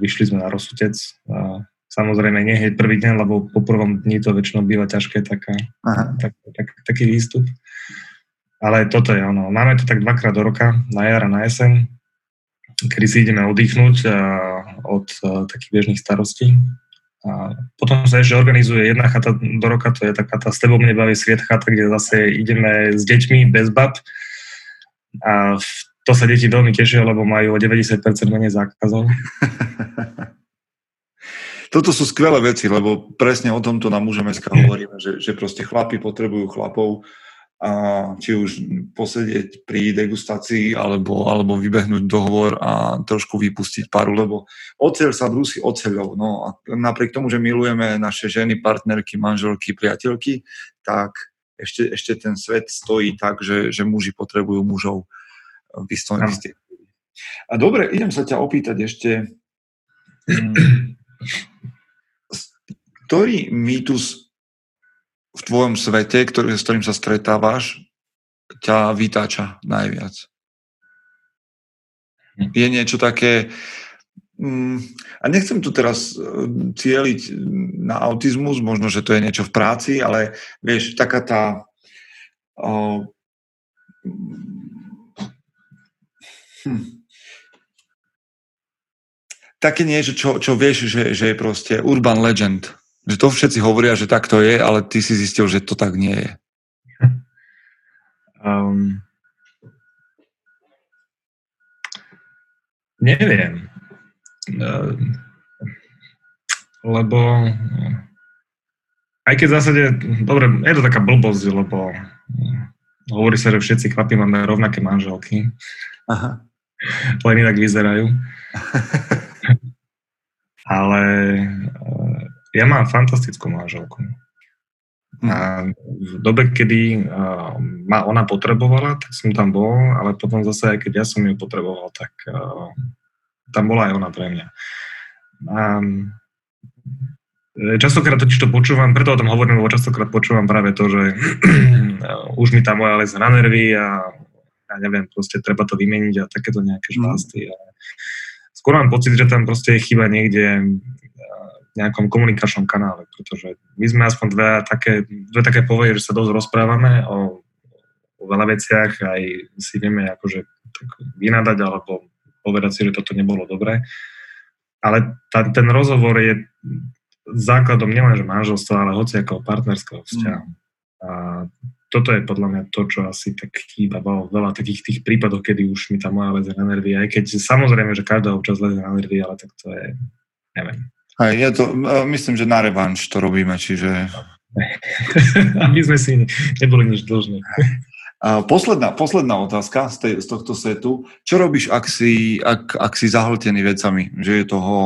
S3: vyšli sme na rozsutec a Samozrejme, nie hneď prvý deň, lebo po prvom dni to väčšinou býva ťažké, taká, tak, tak, taký výstup. Ale toto je ono. Máme to tak dvakrát do roka, na jar a na jeseň. kedy si ideme oddychnúť a, od a, takých bežných starostí. A potom sa ešte organizuje jedna chata do roka, to je taká tá s tebou mne baví sviet chata, kde zase ideme s deťmi bez bab. A to sa deti veľmi tešia, lebo majú o 90% menej zákazov. *laughs*
S1: Toto sú skvelé veci, lebo presne o tomto na mužeme hovoríme, že, že proste chlapi potrebujú chlapov, a či už posedieť pri degustácii alebo, alebo vybehnúť dohovor a trošku vypustiť paru, lebo oceľ sa brúsi oceľov. No a napriek tomu, že milujeme naše ženy, partnerky, manželky, priateľky, tak ešte, ešte ten svet stojí tak, že, že muži potrebujú mužov v istom A dobre, idem sa ťa opýtať ešte, mm, ktorý mýtus v tvojom svete, ktorý, s ktorým sa stretávaš, ťa vytáča najviac? Je niečo také... Mm, a nechcem tu teraz e, cieliť na autizmus, možno, že to je niečo v práci, ale vieš, taká tá... Hm, také niečo, čo, čo vieš, že, že je proste urban legend že to všetci hovoria, že tak to je, ale ty si zistil, že to tak nie je. *laughs* Um,
S3: neviem. Uh, lebo aj keď v zásade, dobre, je to taká blbosť, lebo hovorí sa, že všetci chlapi máme rovnaké manželky. Aha. Len inak vyzerajú. Ale ja mám fantastickú manželku. Hm. A v dobe, kedy ma ona potrebovala, tak som tam bol, ale potom zase, aj keď ja som ju potreboval, tak tam bola aj ona pre mňa. A častokrát totiž to počúvam, preto o tom hovorím, lebo častokrát počúvam práve to, že *clears throat* už mi tá moja les na nervy a ja neviem, proste treba to vymeniť a takéto nejaké žvásty. Mm. skôr mám pocit, že tam proste je chyba niekde nejakom komunikačnom kanále, pretože my sme aspoň dve také, dve také povede, že sa dosť rozprávame o, o veľa veciach, aj si vieme akože tak vynadať alebo povedať si, že toto nebolo dobré. Ale tá, ten rozhovor je základom nielenže manželstva, ale hoci ako partnerského vzťahu. Mm. A toto je podľa mňa to, čo asi tak chýba vo veľa takých tých prípadoch, kedy už mi tá moja leze na nervy, aj keď samozrejme, že každá občas leze na nervy, ale tak to je, neviem,
S1: aj, ja to, e, myslím, že na revanš to robíme, čiže... *laughs*
S3: Aby sme si neboli nič dlžní.
S1: A posledná, posledná otázka z, tej, z tohto setu. Čo robíš, ak si, ak, ak si zahltený vecami? Že je toho,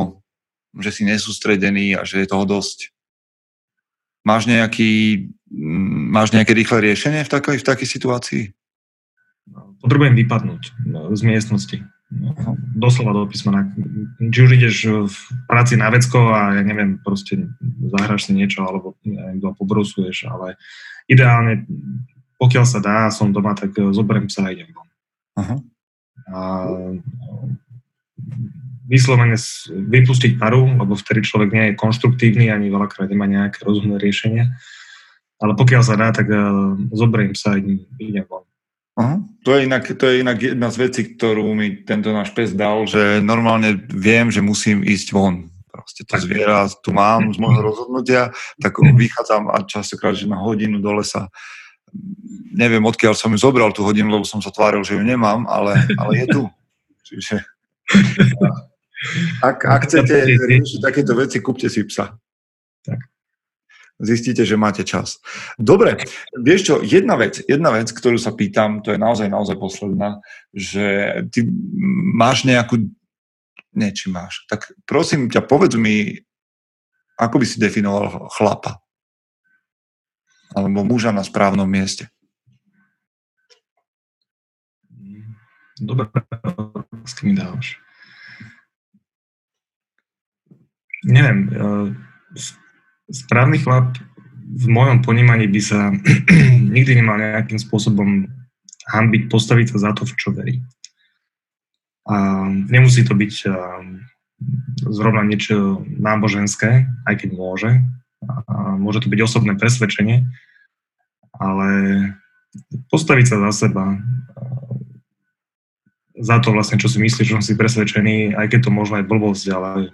S1: že si nesústredený a že je toho dosť? Máš, nejaký, máš nejaké rýchle riešenie v takej, v takej situácii?
S3: Potrebujem vypadnúť no, z miestnosti doslova do písmena. Či už ideš v práci na vecko a ja neviem, proste zahraš si niečo alebo neviem, pobrusuješ, ale ideálne, pokiaľ sa dá, som doma, tak zoberiem sa a idem von. Uh-huh. A vyslovene vypustiť paru, lebo vtedy človek nie je konštruktívny, ani veľakrát nemá nejaké rozumné riešenie. Ale pokiaľ sa dá, tak zoberiem sa a idem, von.
S1: To, je inak, to je inak jedna z vecí, ktorú mi tento náš pes dal, že normálne viem, že musím ísť von. Proste to zviera tu mám z môjho rozhodnutia, tak vychádzam a častokrát, že na hodinu do lesa neviem, odkiaľ som ju zobral tú hodinu, lebo som sa tváril, že ju nemám, ale, ale je tu. *laughs* Čiže *laughs* ak, ak chcete riešiť takéto veci, kúpte si psa. Tak zistíte, že máte čas. Dobre, vieš čo, jedna vec, jedna vec, ktorú sa pýtam, to je naozaj, naozaj posledná, že ty máš nejakú, nie, či máš, tak prosím ťa, povedz mi, ako by si definoval chlapa? Alebo muža na správnom mieste?
S3: Dobre, s tým dávaš. Neviem, správny chlap v mojom ponímaní by sa *clears throat* nikdy nemal nejakým spôsobom hambiť, postaviť sa za to, v čo verí. A nemusí to byť zrovna niečo náboženské, aj keď môže. A môže to byť osobné presvedčenie, ale postaviť sa za seba, za to vlastne, čo si myslíš, čo si presvedčený, aj keď to možno aj blbosť, ale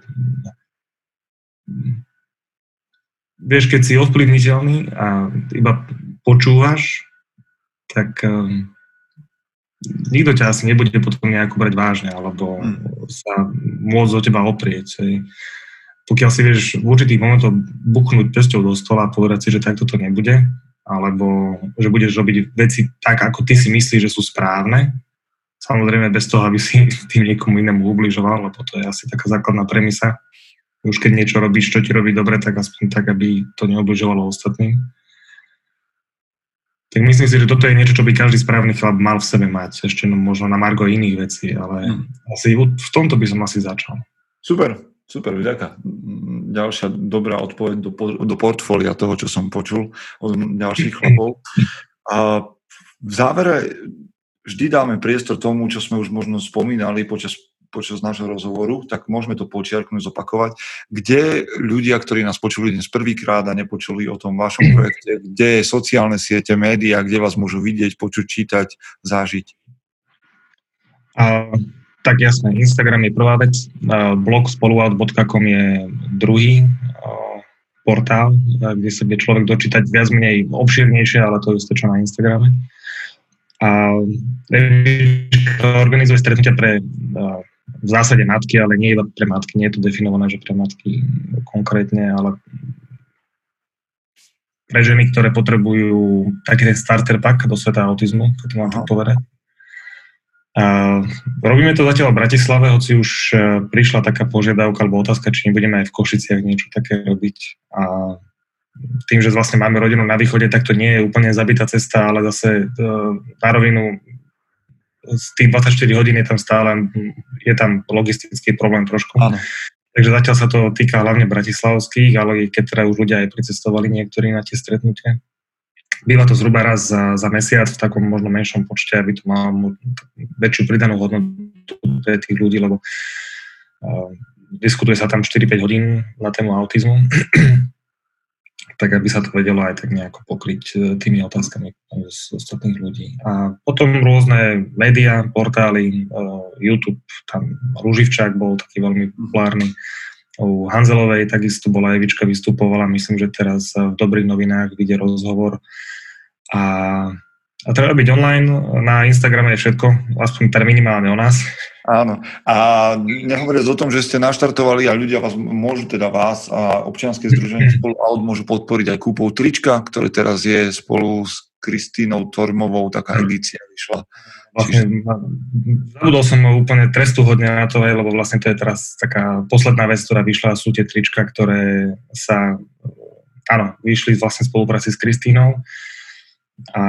S3: vieš, keď si ovplyvniteľný a iba počúvaš, tak um, nikto ťa asi nebude potom nejako brať vážne, alebo hmm. sa môcť do teba oprieť. Hej. Pokiaľ si vieš v určitých momentoch buchnúť pesťou do stola a povedať si, že takto to nebude, alebo že budeš robiť veci tak, ako ty si myslíš, že sú správne, samozrejme bez toho, aby si *laughs* tým niekomu inému ubližoval, lebo to je asi taká základná premisa. Už keď niečo robíš, čo ti robí dobre, tak aspoň tak, aby to neubližovalo ostatným. Tak myslím si, že toto je niečo, čo by každý správny chlap mal v sebe mať, ešte no, možno na margo iných vecí, ale hmm. asi v tomto by som asi začal.
S1: Super, super, vďaka. Ďalšia dobrá odpoveď do, do portfólia toho, čo som počul od ďalších chlapov. A v závere vždy dáme priestor tomu, čo sme už možno spomínali počas počas nášho rozhovoru, tak môžeme to počiarknúť, zopakovať. Kde ľudia, ktorí nás počuli dnes prvýkrát a nepočuli o tom vašom *clears throat* projekte, kde je sociálne siete, médiá, kde vás môžu vidieť, počuť, čítať, zažiť?
S3: A, tak jasné, Instagram je prvá vec, blog spoluout.com je druhý portál, kde sa vie človek dočítať viac menej obširnejšie, ale to je čo na Instagrame. A organizuje stretnutia pre v zásade matky, ale nie iba pre matky, nie je to definované, že pre matky konkrétne, ale pre ženy, ktoré potrebujú taký ten starter pack do sveta autizmu, to mám tak povedať. Robíme to zatiaľ v Bratislave, hoci už e, prišla taká požiadavka alebo otázka, či nebudeme aj v Košiciach niečo také robiť. A tým, že vlastne máme rodinu na východe, tak to nie je úplne zabitá cesta, ale zase e, na rovinu z tých 24 hodín je tam stále, je tam logistický problém trošku. Áno. Takže zatiaľ sa to týka hlavne bratislavských, ale keď teda už ľudia aj pricestovali niektorí na tie stretnutia. Býva to zhruba raz za, za mesiac v takom možno menšom počte, aby to malo väčšiu pridanú hodnotu pre tých ľudí, lebo uh, diskutuje sa tam 4-5 hodín na tému autizmu tak aby sa to vedelo aj tak nejako pokryť e, tými otázkami z ostatných ľudí. A potom rôzne médiá, portály, e, YouTube, tam Ruživčák bol taký veľmi populárny, u Hanzelovej takisto bola Evička vystupovala, myslím, že teraz v Dobrých novinách vidie rozhovor. A, a treba byť online, na Instagrame je všetko, aspoň teda minimálne o nás.
S1: Áno. A nehovoriac o tom, že ste naštartovali a ľudia vás môžu teda vás a občianske združenie *clears throat* spolu Aut môžu podporiť aj kúpou trička, ktoré teraz je spolu s Kristínou Tormovou, taká edícia vyšla.
S3: Vlastne, zabudol som úplne trestu hodne na to, lebo vlastne to je teraz taká posledná vec, ktorá vyšla, sú tie trička, ktoré sa, áno, vyšli vlastne v spolupráci s Kristínou a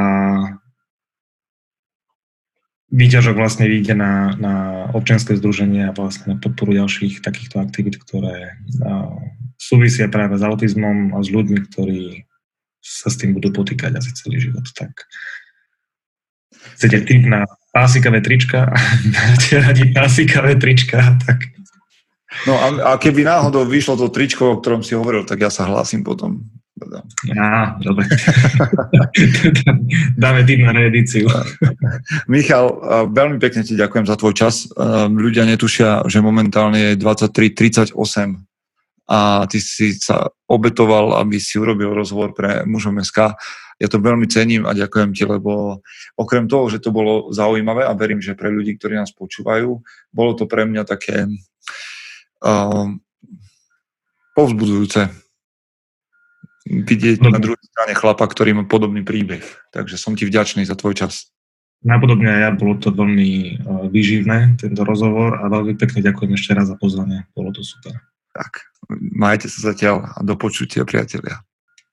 S3: výťažok vlastne vyjde na, na občianske združenie a vlastne na podporu ďalších takýchto aktivít, ktoré uh, súvisia práve s autizmom a s ľuďmi, ktorí sa s tým budú potýkať asi celý život. Tak chcete tým na pásikavé trička a *laughs* máte radi pásikavé trička, tak...
S1: No a, a keby náhodou vyšlo to tričko, o ktorom si hovoril, tak ja sa hlásim potom.
S3: Á, dobre. *laughs* Dáme tým na reedíciu. *laughs*
S1: Michal, veľmi pekne ti ďakujem za tvoj čas. Ľudia netušia, že momentálne je 23.38 a ty si sa obetoval, aby si urobil rozhovor pre mužom SK. Ja to veľmi cením a ďakujem ti, lebo okrem toho, že to bolo zaujímavé a verím, že pre ľudí, ktorí nás počúvajú, bolo to pre mňa také uh, povzbudzujúce vidieť no. na druhej strane chlapa, ktorý má podobný príbeh. Takže som ti vďačný za tvoj čas.
S3: Napodobne aj ja, bolo to veľmi uh, výživné, tento rozhovor a veľmi pekne ďakujem ešte raz za pozvanie, bolo to super.
S1: Tak, majte sa zatiaľ a do počutia, priatelia.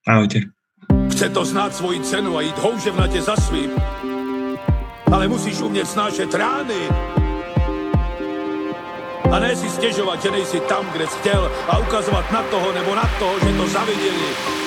S3: Ahojte.
S2: Chce to znáť svoji cenu a ísť houževnate za svým, ale musíš umieť snášať rány a ne si stiežovať, že nejsi tam, kde si chtěl a ukazovať na toho nebo na toho, že to zavideli